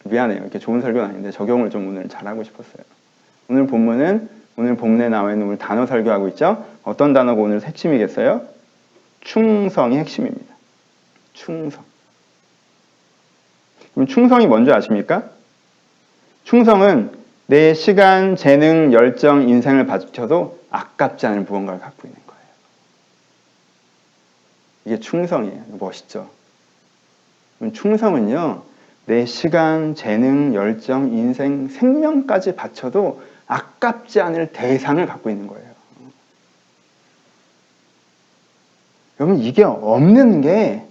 미안해요. 이렇게 좋은 설교는 아닌데 적용을 좀 오늘 잘하고 싶었어요. 오늘 본문은 오늘 본문에 나와 있는 우리 단어 설교하고 있죠. 어떤 단어가 오늘 핵심이겠어요? 충성이 핵심입니다. 충성. 그럼 충성이 뭔지 아십니까? 충성은 내 시간, 재능, 열정, 인생을 바쳐도 아깝지 않은 무언가를 갖고 있는 거예요. 이게 충성이에요. 멋있죠? 충성은요, 내 시간, 재능, 열정, 인생, 생명까지 바쳐도 아깝지 않을 대상을 갖고 있는 거예요. 여러분, 이게 없는 게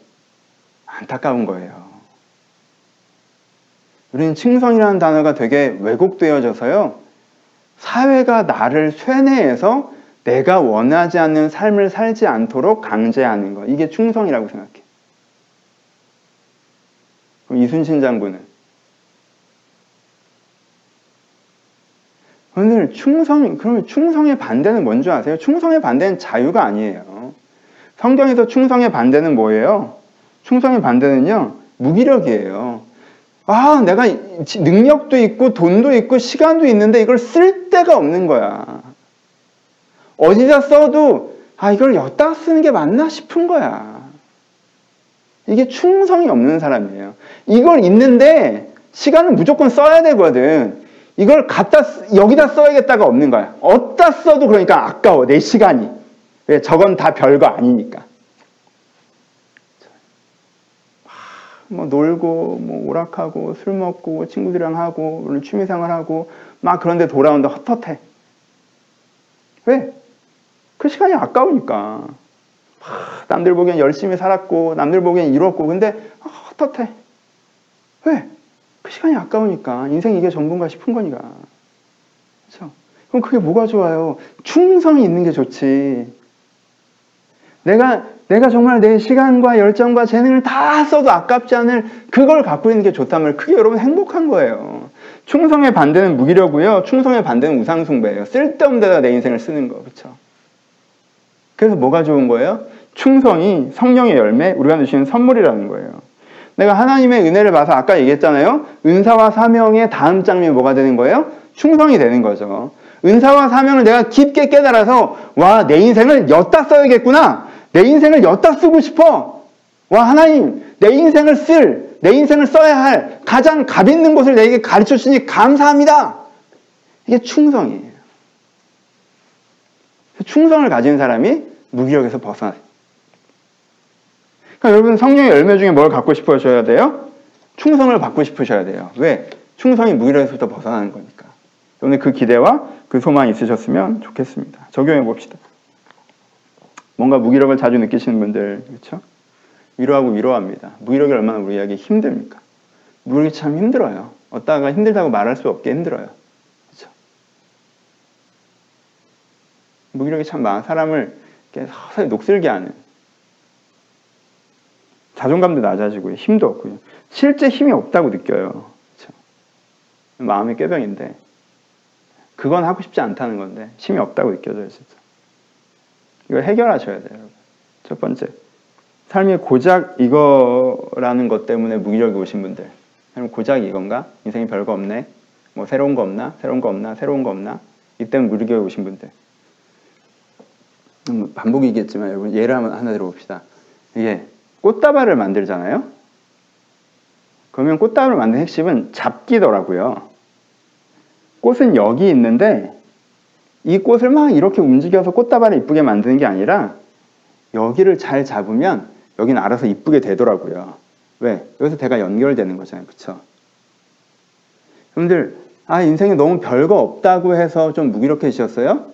안타까운 거예요. 우리는 칭성이라는 단어가 되게 왜곡되어져서요. 사회가 나를 쇠뇌해서 내가 원하지 않는 삶을 살지 않도록 강제하는 거. 이게 충성이라고 생각해. 그럼 이순신 장군은? 오늘 충성, 그러면 충성의 반대는 뭔지 아세요? 충성의 반대는 자유가 아니에요. 성경에서 충성의 반대는 뭐예요? 충성의 반대는요, 무기력이에요. 아, 내가 능력도 있고 돈도 있고 시간도 있는데 이걸 쓸 데가 없는 거야. 어디다 써도 아, 이걸 여기다 쓰는 게 맞나 싶은 거야. 이게 충성이 없는 사람이에요. 이걸 있는데 시간을 무조건 써야 되거든. 이걸 갖다 여기다 써야겠다가 없는 거야. 어디다 써도 그러니까 아까워 내 시간이. 왜 저건 다 별거 아니니까. 뭐 놀고 뭐 오락하고 술 먹고 친구들이랑 하고 오늘 취미생활 하고 막 그런데 돌아온다 헛헛해. 왜? 그 시간이 아까우니까. 남들 보기엔 열심히 살았고 남들 보기엔 이뤘고 근데 헛헛해. 왜? 그 시간이 아까우니까 인생 이게 전부인가 싶은 거니까. 그렇죠? 그럼 그게 뭐가 좋아요? 충성이 있는 게 좋지. 내가 내가 정말 내 시간과 열정과 재능을 다 써도 아깝지 않을 그걸 갖고 있는 게 좋다면 그게 여러분 행복한 거예요. 충성의 반대는 무기력고요. 충성의 반대는 우상숭배예요. 쓸데없는 데다 내 인생을 쓰는 거. 그렇죠? 그래서 뭐가 좋은 거예요? 충성이 성령의 열매, 우리가 주시는 선물이라는 거예요. 내가 하나님의 은혜를 봐서 아까 얘기했잖아요. 은사와 사명의 다음 장면이 뭐가 되는 거예요? 충성이 되는 거죠. 은사와 사명을 내가 깊게 깨달아서 와 내 인생을 엿다 써야겠구나. 내 인생을 엿다 쓰고 싶어. 와 하나님 내 인생을 쓸, 내 인생을 써야 할 가장 값 있는 곳을 내게 가르쳐 주시니 감사합니다. 이게 충성이에요. 충성을 가진 사람이 무기력에서 벗어나요. 그러니까 여러분 성령의 열매 중에 뭘 갖고 싶으셔야 돼요? 충성을 받고 싶으셔야 돼요. 왜? 충성이 무기력에서부터 벗어나는 거니까. 오늘 그 기대와 그 소망이 있으셨으면 좋겠습니다. 적용해 봅시다. 뭔가 무기력을 자주 느끼시는 분들, 그렇죠? 위로하고 위로합니다. 무기력이 얼마나 우리에게 힘듭니까? 무기력이 참 힘들어요. 어따가 힘들다고 말할 수 없게 힘들어요. 그렇죠? 무기력이 참 많아 사람을 서서히 녹슬게 하는 자존감도 낮아지고 힘도 없고요. 실제 힘이 없다고 느껴요. 그렇죠? 마음의 꾀병인데 그건 하고 싶지 않다는 건데 힘이 없다고 느껴져요, 진짜. 이걸 해결하셔야 돼요. 첫 번째. 삶이 고작 이거라는 것 때문에 무기력이 오신 분들. 그럼 고작 이건가? 인생이 별거 없네? 뭐 새로운 거 없나? 새로운 거 없나? 새로운 거 없나? 이 때문에 무기력이 오신 분들. 음, 반복이겠지만 여러분 예를 하나 들어봅시다. 이게 꽃다발을 만들잖아요. 그러면 꽃다발을 만든 핵심은 잡기더라고요. 꽃은 여기 있는데 이 꽃을 막 이렇게 움직여서 꽃다발을 이쁘게 만드는 게 아니라 여기를 잘 잡으면 여기는 알아서 이쁘게 되더라고요. 왜? 여기서 대가 연결되는 거잖아요. 그쵸? 여러분들, 아, 인생에 너무 별거 없다고 해서 좀 무기력해지셨어요?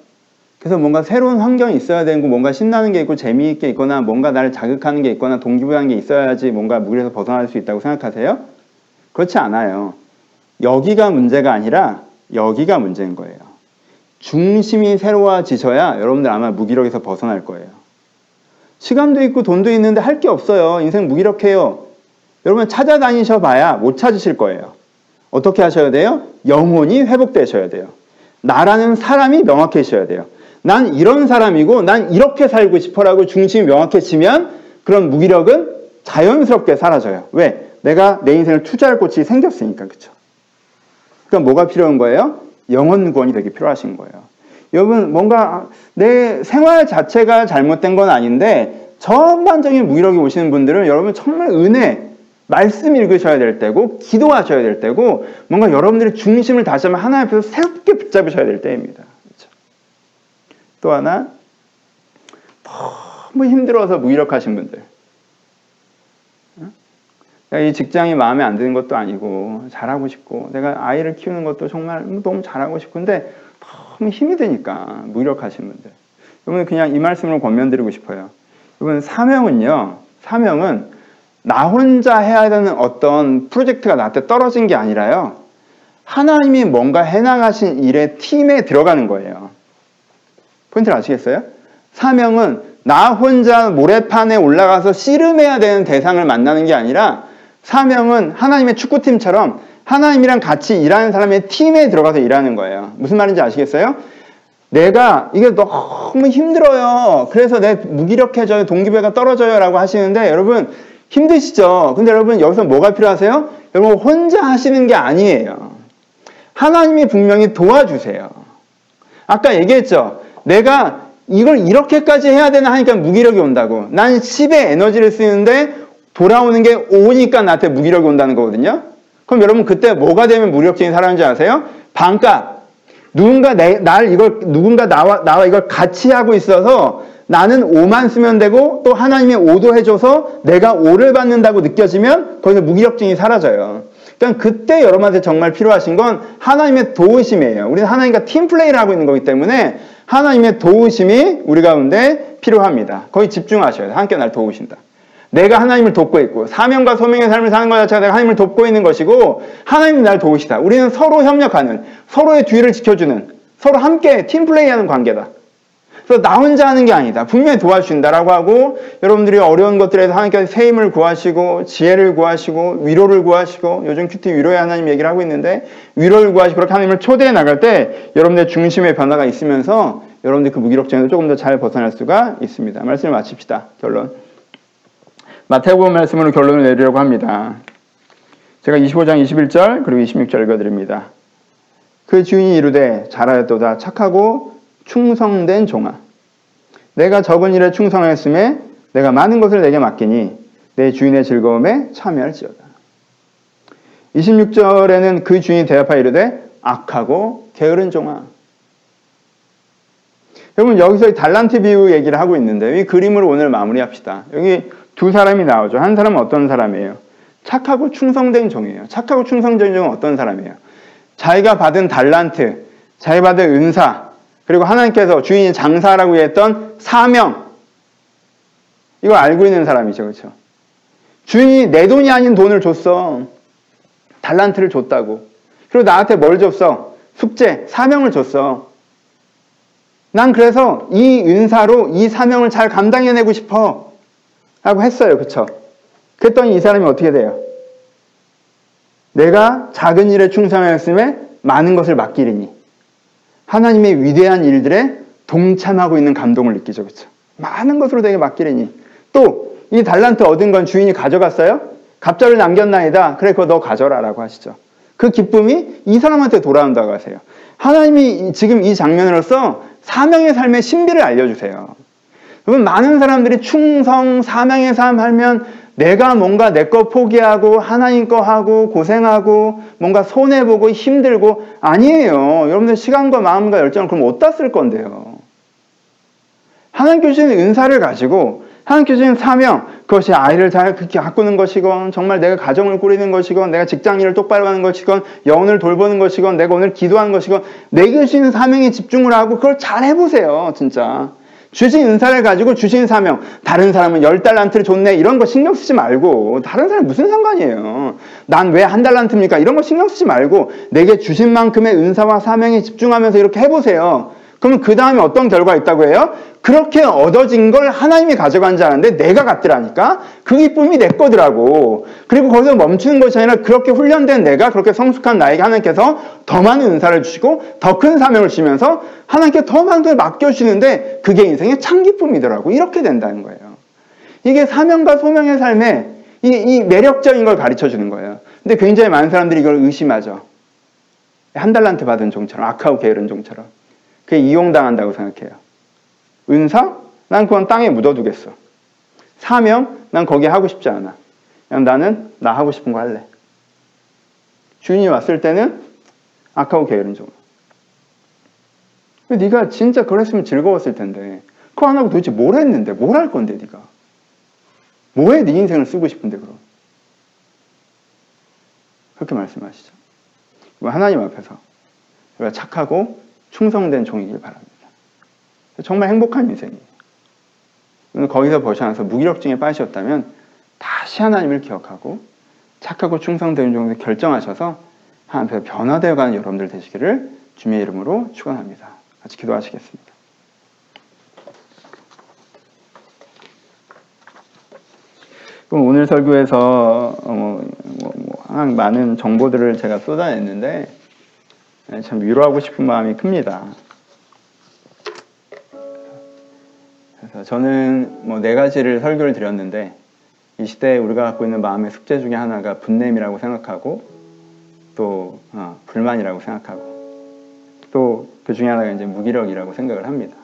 그래서 뭔가 새로운 환경이 있어야 되고 뭔가 신나는 게 있고 재미있게 있거나 뭔가 나를 자극하는 게 있거나 동기부여하는 게 있어야지 뭔가 무기력에서 벗어날 수 있다고 생각하세요? 그렇지 않아요. 여기가 문제가 아니라 여기가 문제인 거예요. 중심이 새로워지셔야 여러분들 아마 무기력에서 벗어날 거예요. 시간도 있고 돈도 있는데 할 게 없어요. 인생 무기력해요. 여러분 찾아다니셔 봐야 못 찾으실 거예요. 어떻게 하셔야 돼요? 영혼이 회복되셔야 돼요. 나라는 사람이 명확해져야 돼요. 난 이런 사람이고 난 이렇게 살고 싶어라고 중심이 명확해지면 그런 무기력은 자연스럽게 사라져요. 왜? 내가 내 인생을 투자할 곳이 생겼으니까 그렇죠. 그러니까 뭐가 필요한 거예요? 영혼 구원이 되게 필요하신 거예요. 여러분 뭔가 내 생활 자체가 잘못된 건 아닌데 전반적인 무기력이 오시는 분들은 여러분 정말 은혜 말씀 읽으셔야 될 때고 기도하셔야 될 때고 뭔가 여러분들의 중심을 다시 한번 하나님 앞에서 새롭게 붙잡으셔야 될 때입니다. 또 하나 너무 힘들어서 무기력하신 분들. 내가 이 직장이 마음에 안 드는 것도 아니고 잘하고 싶고 내가 아이를 키우는 것도 정말 너무 잘하고 싶은데 너무 힘이 드니까 무기력하신 분들. 여러분 그냥 이 말씀으로 권면드리고 싶어요. 여러분 사명은요. 사명은 나 혼자 해야 되는 어떤 프로젝트가 나한테 떨어진 게 아니라요. 하나님이 뭔가 해나가신 일의 팀에 들어가는 거예요. 포인트를 아시겠어요? 사명은 나 혼자 모래판에 올라가서 씨름해야 되는 대상을 만나는 게 아니라 사명은 하나님의 축구팀처럼 하나님이랑 같이 일하는 사람의 팀에 들어가서 일하는 거예요. 무슨 말인지 아시겠어요? 내가 이게 너무 힘들어요. 그래서 내 무기력해져요. 동기부여가 떨어져요. 라고 하시는데 여러분 힘드시죠? 근데 여러분 여기서 뭐가 필요하세요? 여러분 혼자 하시는 게 아니에요. 하나님이 분명히 도와주세요. 아까 얘기했죠? 내가 이걸 이렇게까지 해야 되나 하니까 무기력이 온다고. 난 10의 에너지를 쓰는데 돌아오는 게 5니까 나한테 무기력이 온다는 거거든요. 그럼 여러분 그때 뭐가 되면 무력적인 사람인지 아세요? 반값. 누군가 내, 날 이걸 누군가 나와 나와 이걸 같이 하고 있어서 나는 5만 쓰면 되고 또 하나님이 5도 해줘서 내가 5를 받는다고 느껴지면 거기서 무기력증이 사라져요. 그러니까 그때 여러분한테 정말 필요하신 건 하나님의 도우심이에요. 우리는 하나님과 팀플레이를 하고 있는 거기 때문에 하나님의 도우심이 우리 가운데 필요합니다. 거기 집중하셔야 돼요. 함께 날 도우신다. 내가 하나님을 돕고 있고 사명과 소명의 삶을 사는 것 자체가 내가 하나님을 돕고 있는 것이고 하나님이 날 도우시다. 우리는 서로 협력하는 서로의 뒤를 지켜주는 서로 함께 팀플레이하는 관계다. 그래서 나 혼자 하는 게 아니다. 분명히 도와주신다라고 하고 여러분들이 어려운 것들에서 하나님께서 새 힘을 구하시고 지혜를 구하시고 위로를 구하시고 요즘 큐티 위로의 하나님 얘기를 하고 있는데 위로를 구하시고 그렇게 하나님을 초대해 나갈 때 여러분의 중심의 변화가 있으면서 여러분들 그 무기력증에서 조금 더 잘 벗어날 수가 있습니다. 말씀을 마칩시다. 결론. 마태복음 말씀으로 결론을 내리려고 합니다. 제가 25장 21절 그리고 26절 읽어드립니다. 그 주인이 이르되 잘하였도다 착하고 충성된 종아 내가 적은 일에 충성하였음에 내가 많은 것을 내게 맡기니 내 주인의 즐거움에 참여할지어다 26절에는 그 주인이 대답하여 이르되 악하고 게으른 종아 여러분 여기서 이 달란트 비유 얘기를 하고 있는데 이 그림으로 오늘 마무리합시다. 여기 두 사람이 나오죠. 한 사람은 어떤 사람이에요? 착하고 충성된 종이에요. 착하고 충성된 종은 어떤 사람이에요? 자기가 받은 달란트, 자기가 받은 은사, 그리고 하나님께서 주인이 장사라고 했던 사명, 이걸 알고 있는 사람이죠. 그렇죠? 주인이 내 돈이 아닌 돈을 줬어. 달란트를 줬다고. 그리고 나한테 뭘 줬어? 숙제, 사명을 줬어. 난 그래서 이 은사로 이 사명을 잘 감당해내고 싶어. 라고 했어요. 그쵸? 그랬더니 이 사람이 어떻게 돼요? 내가 작은 일에 충성하였음에 많은 것을 맡기리니. 하나님의 위대한 일들에 동참하고 있는 감동을 느끼죠. 그쵸? 많은 것으로 내게 맡기리니. 또, 이 달란트 얻은 건 주인이 가져갔어요? 갑자를 남겼나이다. 그래, 그거 너 가져라. 라고 하시죠. 그 기쁨이 이 사람한테 돌아온다고 하세요. 하나님이 지금 이 장면으로서 사명의 삶의 신비를 알려주세요. 여러분, 많은 사람들이 충성, 사명의 삶 하면 내가 뭔가 내 거 포기하고 하나님 거 하고 고생하고 뭔가 손해 보고 힘들고 아니에요. 여러분들 시간과 마음과 열정을 그럼 어디다 쓸 건데요? 하나님께 주신 은사를 가지고 하나님께 주신 사명, 그것이 아이를 잘 그렇게 가꾸는 것이건, 정말 내가 가정을 꾸리는 것이건, 내가 직장 일을 똑바로 하는 것이건, 영혼을 돌보는 것이건, 내가 오늘 기도하는 것이건, 내게 주신 사명에 집중을 하고 그걸 잘 해보세요, 진짜. 주신 은사를 가지고 주신 사명, 다른 사람은 열 달란트를 줬네, 이런 거 신경 쓰지 말고, 다른 사람 무슨 상관이에요? 난 왜 한 달란트입니까? 이런 거 신경 쓰지 말고, 내게 주신 만큼의 은사와 사명에 집중하면서 이렇게 해보세요. 그러면 그 다음에 어떤 결과가 있다고 해요? 그렇게 얻어진 걸 하나님이 가져간 줄 아는데 내가 갖더라니까? 그 기쁨이 내 거더라고. 그리고 거기서 멈추는 것이 아니라 그렇게 훈련된 내가 그렇게 성숙한 나에게 하나님께서 더 많은 은사를 주시고 더 큰 사명을 주시면서 하나님께 더 많은 걸 맡겨주시는데 그게 인생의 참 기쁨이더라고. 이렇게 된다는 거예요. 이게 사명과 소명의 삶에 이, 이 매력적인 걸 가르쳐 주는 거예요. 근데 굉장히 많은 사람들이 이걸 의심하죠. 한 달란트 받은 종처럼, 악하고 게으른 종처럼. 그게 이용당한다고 생각해요. 은사? 난 그건 땅에 묻어두겠어. 사명? 난 거기 하고 싶지 않아. 그냥 나는 나 하고 싶은 거 할래. 주인이 왔을 때는 악하고 게으른 종. 네가 진짜 그랬으면 즐거웠을 텐데 그거 안 하고 도대체 뭘 했는데 뭘 할 건데 네가 뭐해 네 인생을 쓰고 싶은데 그럼 그렇게 말씀하시죠. 하나님 앞에서 우리가 착하고 충성된 종이길 바랍니다. 정말 행복한 인생이에요. 거기서 벗어나서 무기력증에 빠지셨다면 다시 하나님을 기억하고 착하고 충성된 종을 결정하셔서 하나님 변화되어 가는 여러분들 되시기를 주님의 이름으로 축원합니다. 같이 기도하시겠습니다. 그럼 오늘 설교에서 뭐, 뭐, 뭐, 많은 정보들을 제가 쏟아냈는데 참 위로하고 싶은 마음이 큽니다. 그래서 저는 뭐 네 가지를 설교를 드렸는데 이 시대에 우리가 갖고 있는 마음의 숙제 중에 하나가 분냄이라고 생각하고 또 어, 불만이라고 생각하고 또 그 중에 하나가 이제 무기력이라고 생각을 합니다.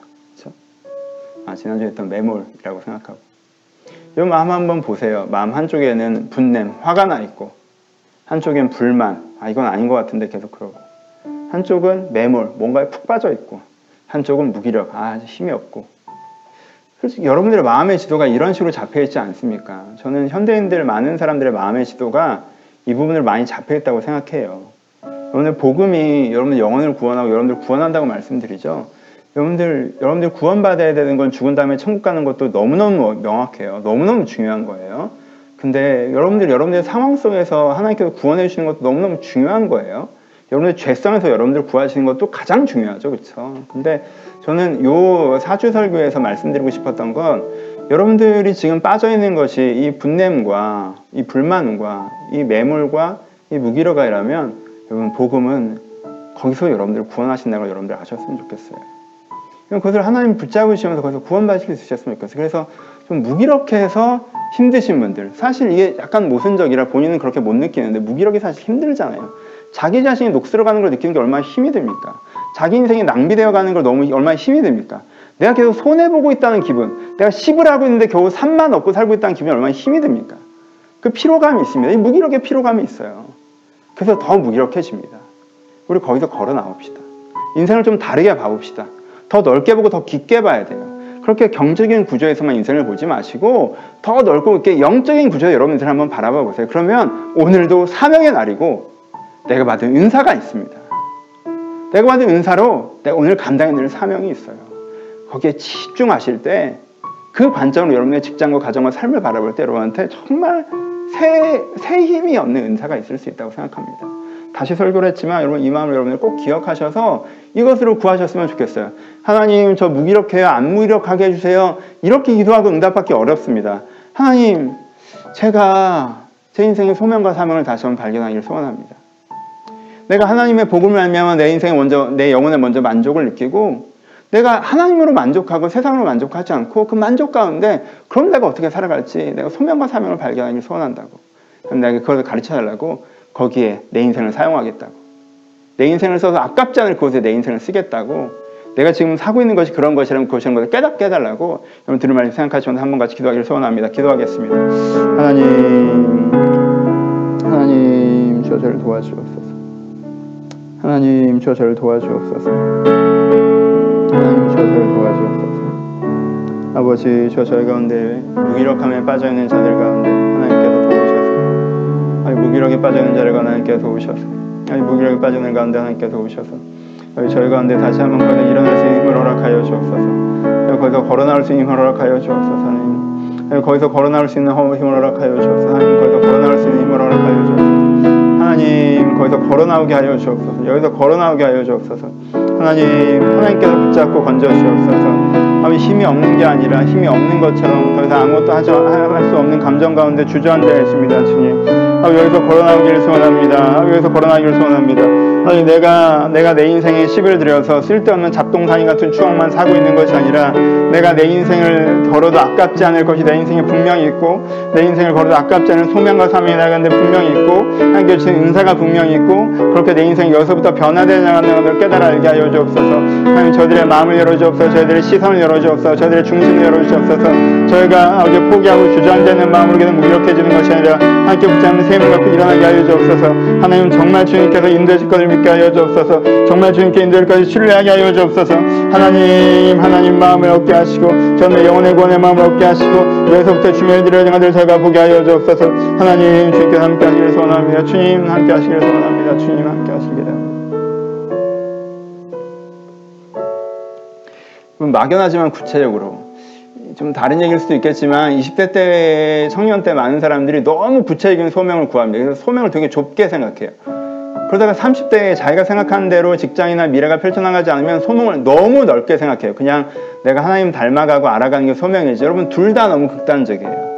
아, 지난주에 했던 매몰이라고 생각하고 이 마음 한번 보세요. 마음 한쪽에는 분냄, 화가 나 있고 한쪽엔 불만, 아 이건 아닌 것 같은데 계속 그러고 한쪽은 매몰, 뭔가에 푹 빠져 있고 한쪽은 무기력, 아 힘이 없고 솔직히 여러분들의 마음의 지도가 이런 식으로 잡혀 있지 않습니까? 저는 현대인들 많은 사람들의 마음의 지도가 이 부분을 많이 잡혀 있다고 생각해요. 여러분들 복음이 여러분들 영혼을 구원하고 여러분들 구원한다고 말씀드리죠. 여러분들 여러분들 구원받아야 되는 건 죽은 다음에 천국 가는 것도 너무너무 명확해요. 너무너무 중요한 거예요. 근데 여러분들 여러분들의 상황 속에서 하나님께서 구원해 주시는 것도 너무너무 중요한 거예요. 여러분들 죄성에서 여러분들 구하시는 것도 가장 중요하죠. 그렇죠? 근데 저는 요 사주 설교에서 말씀드리고 싶었던 건 여러분들이 지금 빠져 있는 것이 이 분냄과 이 불만과 이 매물과 이 무기력이라면 여러분 복음은 거기서 여러분들 구원하신다는 걸 여러분들 아셨으면 좋겠어요. 그것을 하나님 붙잡으시면서 거기서 구원받으실 수 있었으면 좋겠어요. 그래서 좀 무기력해서 힘드신 분들 사실 이게 약간 모순적이라 본인은 그렇게 못 느끼는데 무기력이 사실 힘들잖아요. 자기 자신이 녹슬어 가는 걸 느끼는 게 얼마나 힘이 듭니까? 자기 인생이 낭비되어 가는 걸 너무 얼마나 힘이 듭니까? 내가 계속 손해보고 있다는 기분, 내가 10을 하고 있는데 겨우 3만 얻고 살고 있다는 기분이 얼마나 힘이 듭니까? 그 피로감이 있습니다. 이 무기력의 피로감이 있어요. 그래서 더 무기력해집니다. 우리 거기서 걸어 나옵시다. 인생을 좀 다르게 봐봅시다. 더 넓게 보고 더 깊게 봐야 돼요. 그렇게 경적인 구조에서만 인생을 보지 마시고 더 넓고 이렇게 영적인 구조에 여러분 인생을 한번 바라봐 보세요. 그러면 오늘도 사명의 날이고 내가 받은 은사가 있습니다. 내가 받은 은사로 내가 오늘 감당해야 될 사명이 있어요. 거기에 집중하실 때 그 관점으로 여러분의 직장과 가정과 삶을 바라볼 때 여러분한테 정말 새, 새 힘이 얻는 은사가 있을 수 있다고 생각합니다. 다시 설교를 했지만 여러분 이 마음을 여러분들 꼭 기억하셔서 이것으로 구하셨으면 좋겠어요. 하나님 저 무기력해요. 안 무기력하게 해주세요. 이렇게 기도하고 응답받기 어렵습니다. 하나님 제가 제 인생의 소명과 사명을 다시 한번 발견하기를 소원합니다. 내가 하나님의 복음을 알면 내 인생에 먼저 내 영혼에 먼저 만족을 느끼고 내가 하나님으로 만족하고 세상으로 만족하지 않고 그 만족 가운데 그럼 내가 어떻게 살아갈지 내가 소명과 사명을 발견하기를 소원한다고. 그럼 내가 그것을 가르쳐 달라고 거기에 내 인생을 사용하겠다고. 내 인생을 써서 아깝지 않을 그곳에 내 인생을 쓰겠다고. 내가 지금 사고 있는 것이 그런 것이라면 그것이라는 것을 깨닫게 해달라고 여러분 들은 말씀 생각하시면서 한번 같이 기도하기를 소원합니다. 기도하겠습니다. 하나님, 하나님, 저 저를 도와주옵소서. 하나님, 저 저를 도와주옵소서. 하나님, 저 저를 도와주옵소서. 아버지, 저 저희 가운데 무기력함에 빠져있는 자들 가운데 하나님께서 도우셔서 아니 무기력에 빠져있는 자를 하나님께서 도우셔서 아니 무기력에 빠져있는 가운데 하나님께서 도우셔서 저희 가운데 다시 한번 거기서 일어날 수 있는 힘을 허락하여 주옵소서 거기서 걸어 나올 수 있는 힘을 허락하여 주옵소서 하나님 거기서 걸어 나올 수 있는 힘을 허락하여 주옵소서 하나님 거기서 걸어 나올 수 있는 힘을 허락하여 주옵소서 하나님 거기서 걸어 나오게 하여 주옵소서. 여기서 걸어 나오게 하여 주옵소서. 하나님 하나님께서 붙잡고 건져 주옵소서 하나님 힘이 없는 게 아니라 힘이 없는 것처럼 더 이상 아무것도 하지 할 수 없는 감정 가운데 주저앉아 있습니다 주님. 하나님 여기서 걸어 나오기를 소원합니다. 하나님 여기서 걸어 나오기를 소원합니다. 하나님 내가 내가 내 인생에 10을 들여서 쓸데없는 잡동사니 같은 추억만 사고 있는 것이 아니라 내가 내 인생을 걸어도 아깝지 않을 것이 내 인생에 분명히 있고 내 인생을 걸어도 아깝지 않은 소명과 사명이 나가는데 분명히 있고 하나님께 주신 은사가 분명히 있고 그렇게 내 인생이 여기서부터 변화되어 나가는 것을 깨달아 알게 하여 주옵소서. 하나님 저들의 마음을 열어 주옵소서. 저희들의 시선을 열어 주옵소서. 저희들의 중심을 열어주옵소서. 저희가 어제 포기하고 주저앉는 마음으로 계속 무력해지는 것이 아니라 하나님께 붙잡는 셈을 갖고 일어나게 하여 주옵소서. 하나님 정말 주님께서 인도하실 것을 믿게 하여 주옵소서. 정말 주님께 인도할 것을 신뢰하게 하여 주옵소서. 하나님 하나님 마음을 얻게 하시고 저는 영혼의 구원의 마음을 얻게 하시고 여기서부터 주님의 일들을 행하들 저희가 보게 하여 주옵소서. 하나님 주님께 함께 하시기를 소원합니다. 주님 함께 하시기를 소원합니다. 주님 함께 하시기를 막연하지만 구체적으로 좀 다른 얘기일 수도 있겠지만 20대 때 청년 때 많은 사람들이 너무 구체적인 소명을 구합니다. 그래서 소명을 되게 좁게 생각해요. 그러다가 30대에 자기가 생각하는 대로 직장이나 미래가 펼쳐나가지 않으면 소명을 너무 넓게 생각해요. 그냥 내가 하나님 닮아가고 알아가는 게 소명이지. 여러분 둘 다 너무 극단적이에요.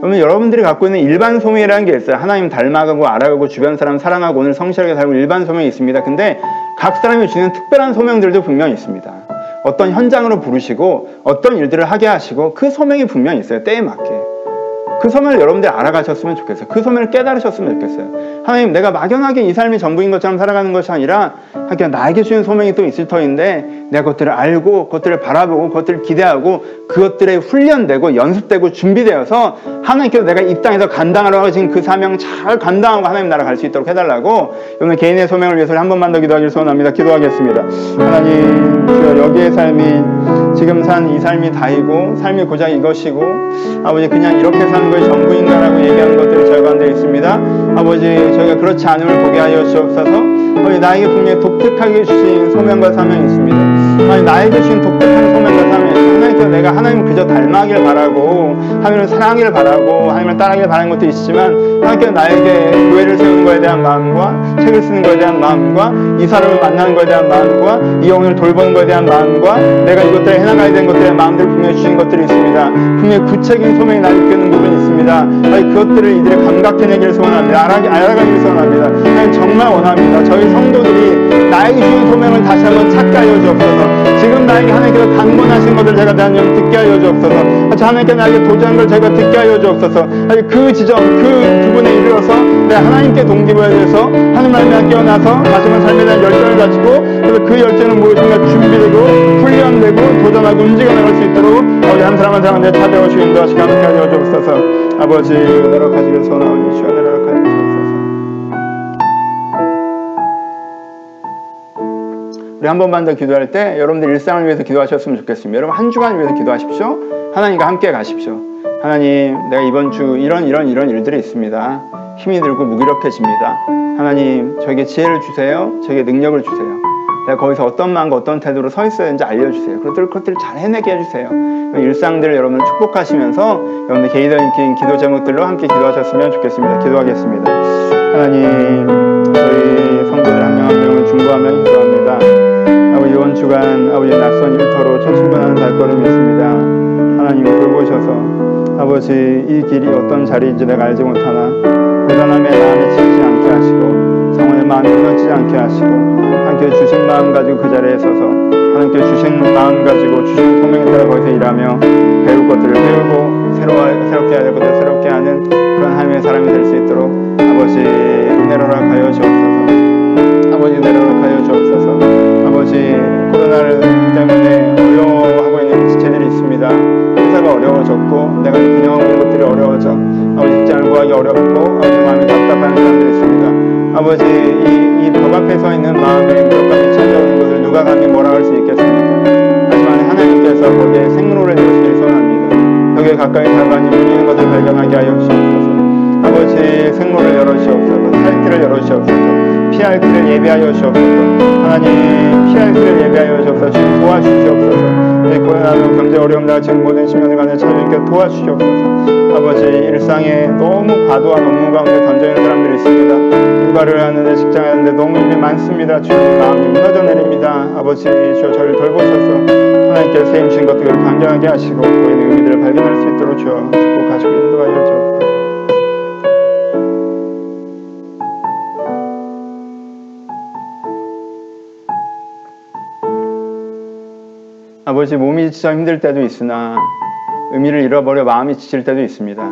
그러면 여러분들이 갖고 있는 일반 소명이라는 게 있어요. 하나님 닮아가고 알아가고 주변 사람 사랑하고 오늘 성실하게 살고 일반 소명이 있습니다. 근데 각 사람이 주는 특별한 소명들도 분명히 있습니다. 어떤 현장으로 부르시고 어떤 일들을 하게 하시고 그 소명이 분명히 있어요. 때에 맞게. 그 소명을 여러분들이 알아가셨으면 좋겠어요. 그 소명을 깨달으셨으면 좋겠어요. 하나님, 내가 막연하게 이 삶이 전부인 것처럼 살아가는 것이 아니라 하여튼 나에게 주는 소명이 또 있을 터인데 내가 그것들을 알고 그것들을 바라보고 그것들을 기대하고 그것들에 훈련되고 연습되고 준비되어서 하나님께서 내가 이 땅에서 감당하러 하신 그 사명 잘 감당하고 하나님 나라 갈 수 있도록 해달라고 오늘 개인의 소명을 위해서 한 번만 더 기도하기를 소원합니다. 기도하겠습니다. 하나님, 주여 여기의 삶이 지금 산 이 삶이 다이고 삶이 고작 이것이고 아버지 그냥 이렇게 사는 것이 전부인가라고 얘기하는 것들이 가운데 있습니다. 아버지 저희가 그렇지 않음을 보게 하여 주옵소서 아버지 나에게 분명히 독특하게 주신 소명과 사명이 있습니다. 아니 나에게 주신 독특한 소명과 사명이. 하나님께서 내가 하나님 그저 닮아길 바라고 하나님을 사랑하길 바라고 하나님을 따라하길 바라는 것도 있지만 하나님께서 나에게 교회를 세우는 것에 대한 마음과 책을 쓰는 것에 대한 마음과 이 사람을 만나는 것에 대한 마음과 이 영혼을 돌보는 것에 대한 마음과 내가 이것들을 해나가야 되는 것들의 마음들을 분명히 주신 것들이 있습니다. 분명히 구체적인 소명이 나를 이끄는 부분이 있습니다. 하나님 그것들을 이들이 감각해내기를 소원합니다. 알아, 알아가기를 소원합니다. 하나님 정말 원합니다. 저희 성도들이 나에게 주신 소명을 다시 한번 찾게 하여 주옵소서. 지금 나에게 하나님께서 강권하신 것을 제가 하나님 듣게 하여 주옵소서. 하나님께 나에게 도전한 걸 제가 듣게 하여 주옵소서. 그 지점, 그 부분에 이르러서 내 하나님께 동기부여돼서 하나님 말씀에 깨어나서 한번 삶에 대한 열정을 가지고 그래서 그 열정은 무엇인가 준비되고 훈련되고 도전하고 움직여 나갈 수 있도록 아버지 한 사람 한 사람한테 찾아오시고 인도하시고 함께 하여 주옵소서. 아버지 은혜로 가지길 소원하오니 주여 우리 한 번만 더 기도할 때 여러분들 일상을 위해서 기도하셨으면 좋겠습니다. 여러분 한 주간을 위해서 기도하십시오. 하나님과 함께 가십시오. 하나님, 내가 이번 주 이런 이런 이런 일들이 있습니다. 힘이 들고 무기력해집니다. 하나님, 저에게 지혜를 주세요. 저에게 능력을 주세요. 내가 거기서 어떤 마음과 어떤 태도로 서 있어야 되는지 알려주세요. 그것들, 그것들을 잘 해내게 해주세요. 일상들을 여러분을 축복하시면서 여러분들 개인적인 기도 제목들로 함께 기도하셨으면 좋겠습니다. 기도하겠습니다. 하나님, 저희 성도들 한 명 한 명을 중보하며 기도합니다. 주간 아버지 낯선 일터로 천신분하는 발걸음이 있습니다. 하나님 돌보셔서 아버지 이 길이 어떤 자리인지 내가 알지 못하나 고단함에 마음에 지지 않게 하시고 성원의 마음이 무너지지 않게 하시고 함께 주신 마음 가지고 그 자리에 서서 하나님께 주신 마음 가지고 주신 소명에 따라 거기서 일하며 배울 것들을 배우고 새로워, 새롭게 해야 될 것들을 새롭게 하는 그런 하나님의 사람이 될 수 있도록 아버지 은혜로 하여 주옵소서 아버지 은혜로 하여 주옵소서 아버지 코로나를 때문에 어려워하고 있는 지체들이 있습니다. 회사가 어려워졌고 내가 운영하고 있는 것들이 어려워져 아버지 직장을 구하기 어렵고 아버지 마음이 답답한 사람들이 있습니다. 아버지 이, 이벽 앞에 서 있는 마음에 무력감이 찾아오는 것을 누가 감히 뭐라 할 수 있겠습니까? 하지만 하나님께서 거기에 생로를 내시길 소원합니다. 벽에 가까이 다가니 문이는 것을 발견하게 하여 주시옵소서. 아버지 생로를 열어주시옵소서. 살 길을 열어주시옵소서 피할 길을 예비하여 주옵소서. 하나님 피할 길을 예비하여 주옵소서. 주님 도와주시옵소서. 이 코로나로 경제 어려움 나 지금 모든 시민들 간에 찾아주께 도와주시옵소서. 아버지 일상에 너무 과도한 업무 가운데 던져있는 사람들이 있습니다. 일과를 하는데 직장에 하는데 너무 일이 많습니다. 주님 마음이 무너져 내립니다. 아버지 주여 저를 돌보셔서. 하나님께서 세임 주신 것들을 강경하게 하시고 보이는 의미들을 발견할 수 있도록 주여 아버지 몸이 지쳐 힘들 때도 있으나 의미를 잃어버려 마음이 지칠 때도 있습니다.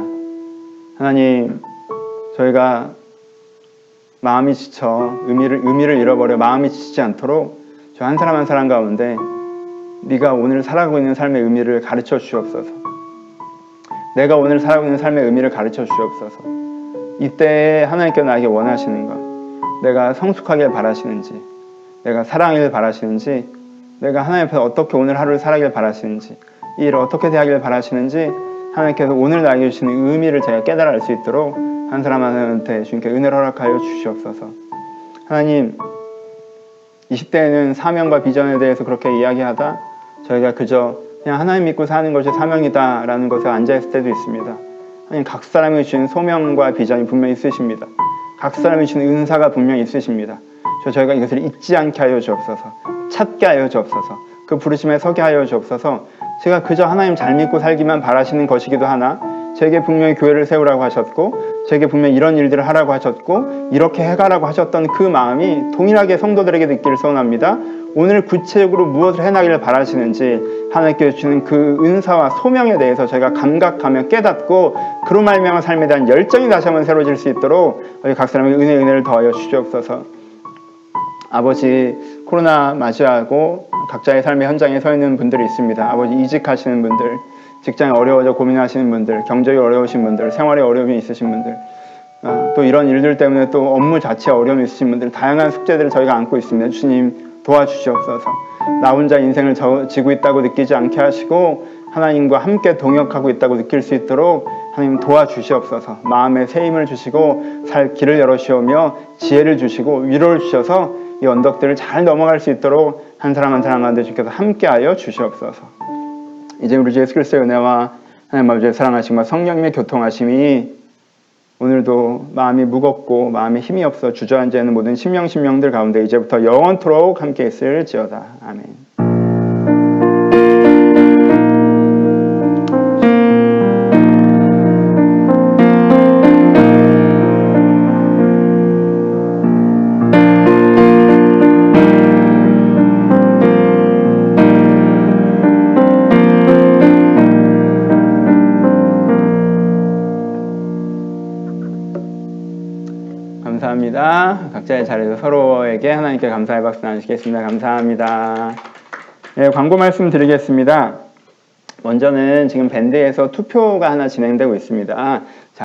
하나님, 저희가 마음이 지쳐 의미를 의미를 잃어버려 마음이 지치지 않도록 저 한 사람 한 사람 가운데 네가 오늘 살아가고 있는 삶의 의미를 가르쳐 주시옵소서. 내가 오늘 살아가고 있는 삶의 의미를 가르쳐 주시옵소서. 이때 하나님께서 나에게 원하시는 것, 내가 성숙하길 바라시는지, 내가 사랑을 바라시는지, 내가 하나님 앞에 어떻게 오늘 하루를 살아길 바라시는지, 이 일을 어떻게 대하길 바라시는지 하나님께서 오늘 나에게 주시는 의미를 제가 깨달아 알 수 있도록 한 사람 하나한테 주님께 은혜를 허락하여 주시옵소서. 하나님, 20대에는 사명과 비전에 대해서 그렇게 이야기하다 저희가 그저 그냥 하나님 믿고 사는 것이 사명이다 라는 것에 앉아있을 때도 있습니다. 하나님 각 사람이 주신 소명과 비전이 분명히 있으십니다. 각 사람이 주신 은사가 분명히 있으십니다. 저 저희가 이것을 잊지 않게 하여 주옵소서. 찾게 하여 주옵소서. 그 부르심에 서게 하여 주옵소서. 제가 그저 하나님 잘 믿고 살기만 바라시는 것이기도 하나 제게 분명히 교회를 세우라고 하셨고 제게 분명히 이런 일들을 하라고 하셨고 이렇게 해가라고 하셨던 그 마음이 동일하게 성도들에게 느끼를 소원합니다. 오늘 구체적으로 무엇을 해나기를 바라시는지 하나님께 주시는 그 은사와 소명에 대해서 저희가 감각하며 깨닫고 그로 말미암아 삶에 대한 열정이 다시 한번 새로질 수 있도록 각 사람의 은혜 은혜를 더하여 주시옵소서. 아버지 코로나 맞이하고 각자의 삶의 현장에 서 있는 분들이 있습니다. 아버지 이직하시는 분들, 직장이 어려워져 고민하시는 분들, 경제가 어려우신 분들, 생활에 어려움이 있으신 분들, 어, 또 이런 일들 때문에 또 업무 자체에 어려움이 있으신 분들, 다양한 숙제들을 저희가 안고 있습니다. 주님 도와주시옵소서. 나 혼자 인생을 지고 있다고 느끼지 않게 하시고 하나님과 함께 동역하고 있다고 느낄 수 있도록 하나님 도와주시옵소서. 마음에 새 힘을 주시고 살 길을 열어주시며 지혜를 주시고 위로를 주셔서 이 언덕들을 잘 넘어갈 수 있도록 한 사람 한 사람 가운데 주께서 함께하여 주시옵소서. 이제 우리 주 예수 그리스도의 은혜와 하나님 아버지의 사랑하심과 성령님의 교통하심이 오늘도 마음이 무겁고 마음에 힘이 없어 주저앉아 있는 모든 신명 신명들 가운데 이제부터 영원토록 함께 있을지어다. 아멘. 각자의 자리에서 서로에게 하나님께 감사의 박수 나누시겠습니다. 감사합니다. 네, 광고 말씀 드리겠습니다. 먼저는 지금 밴드에서 투표가 하나 진행되고 있습니다. 자,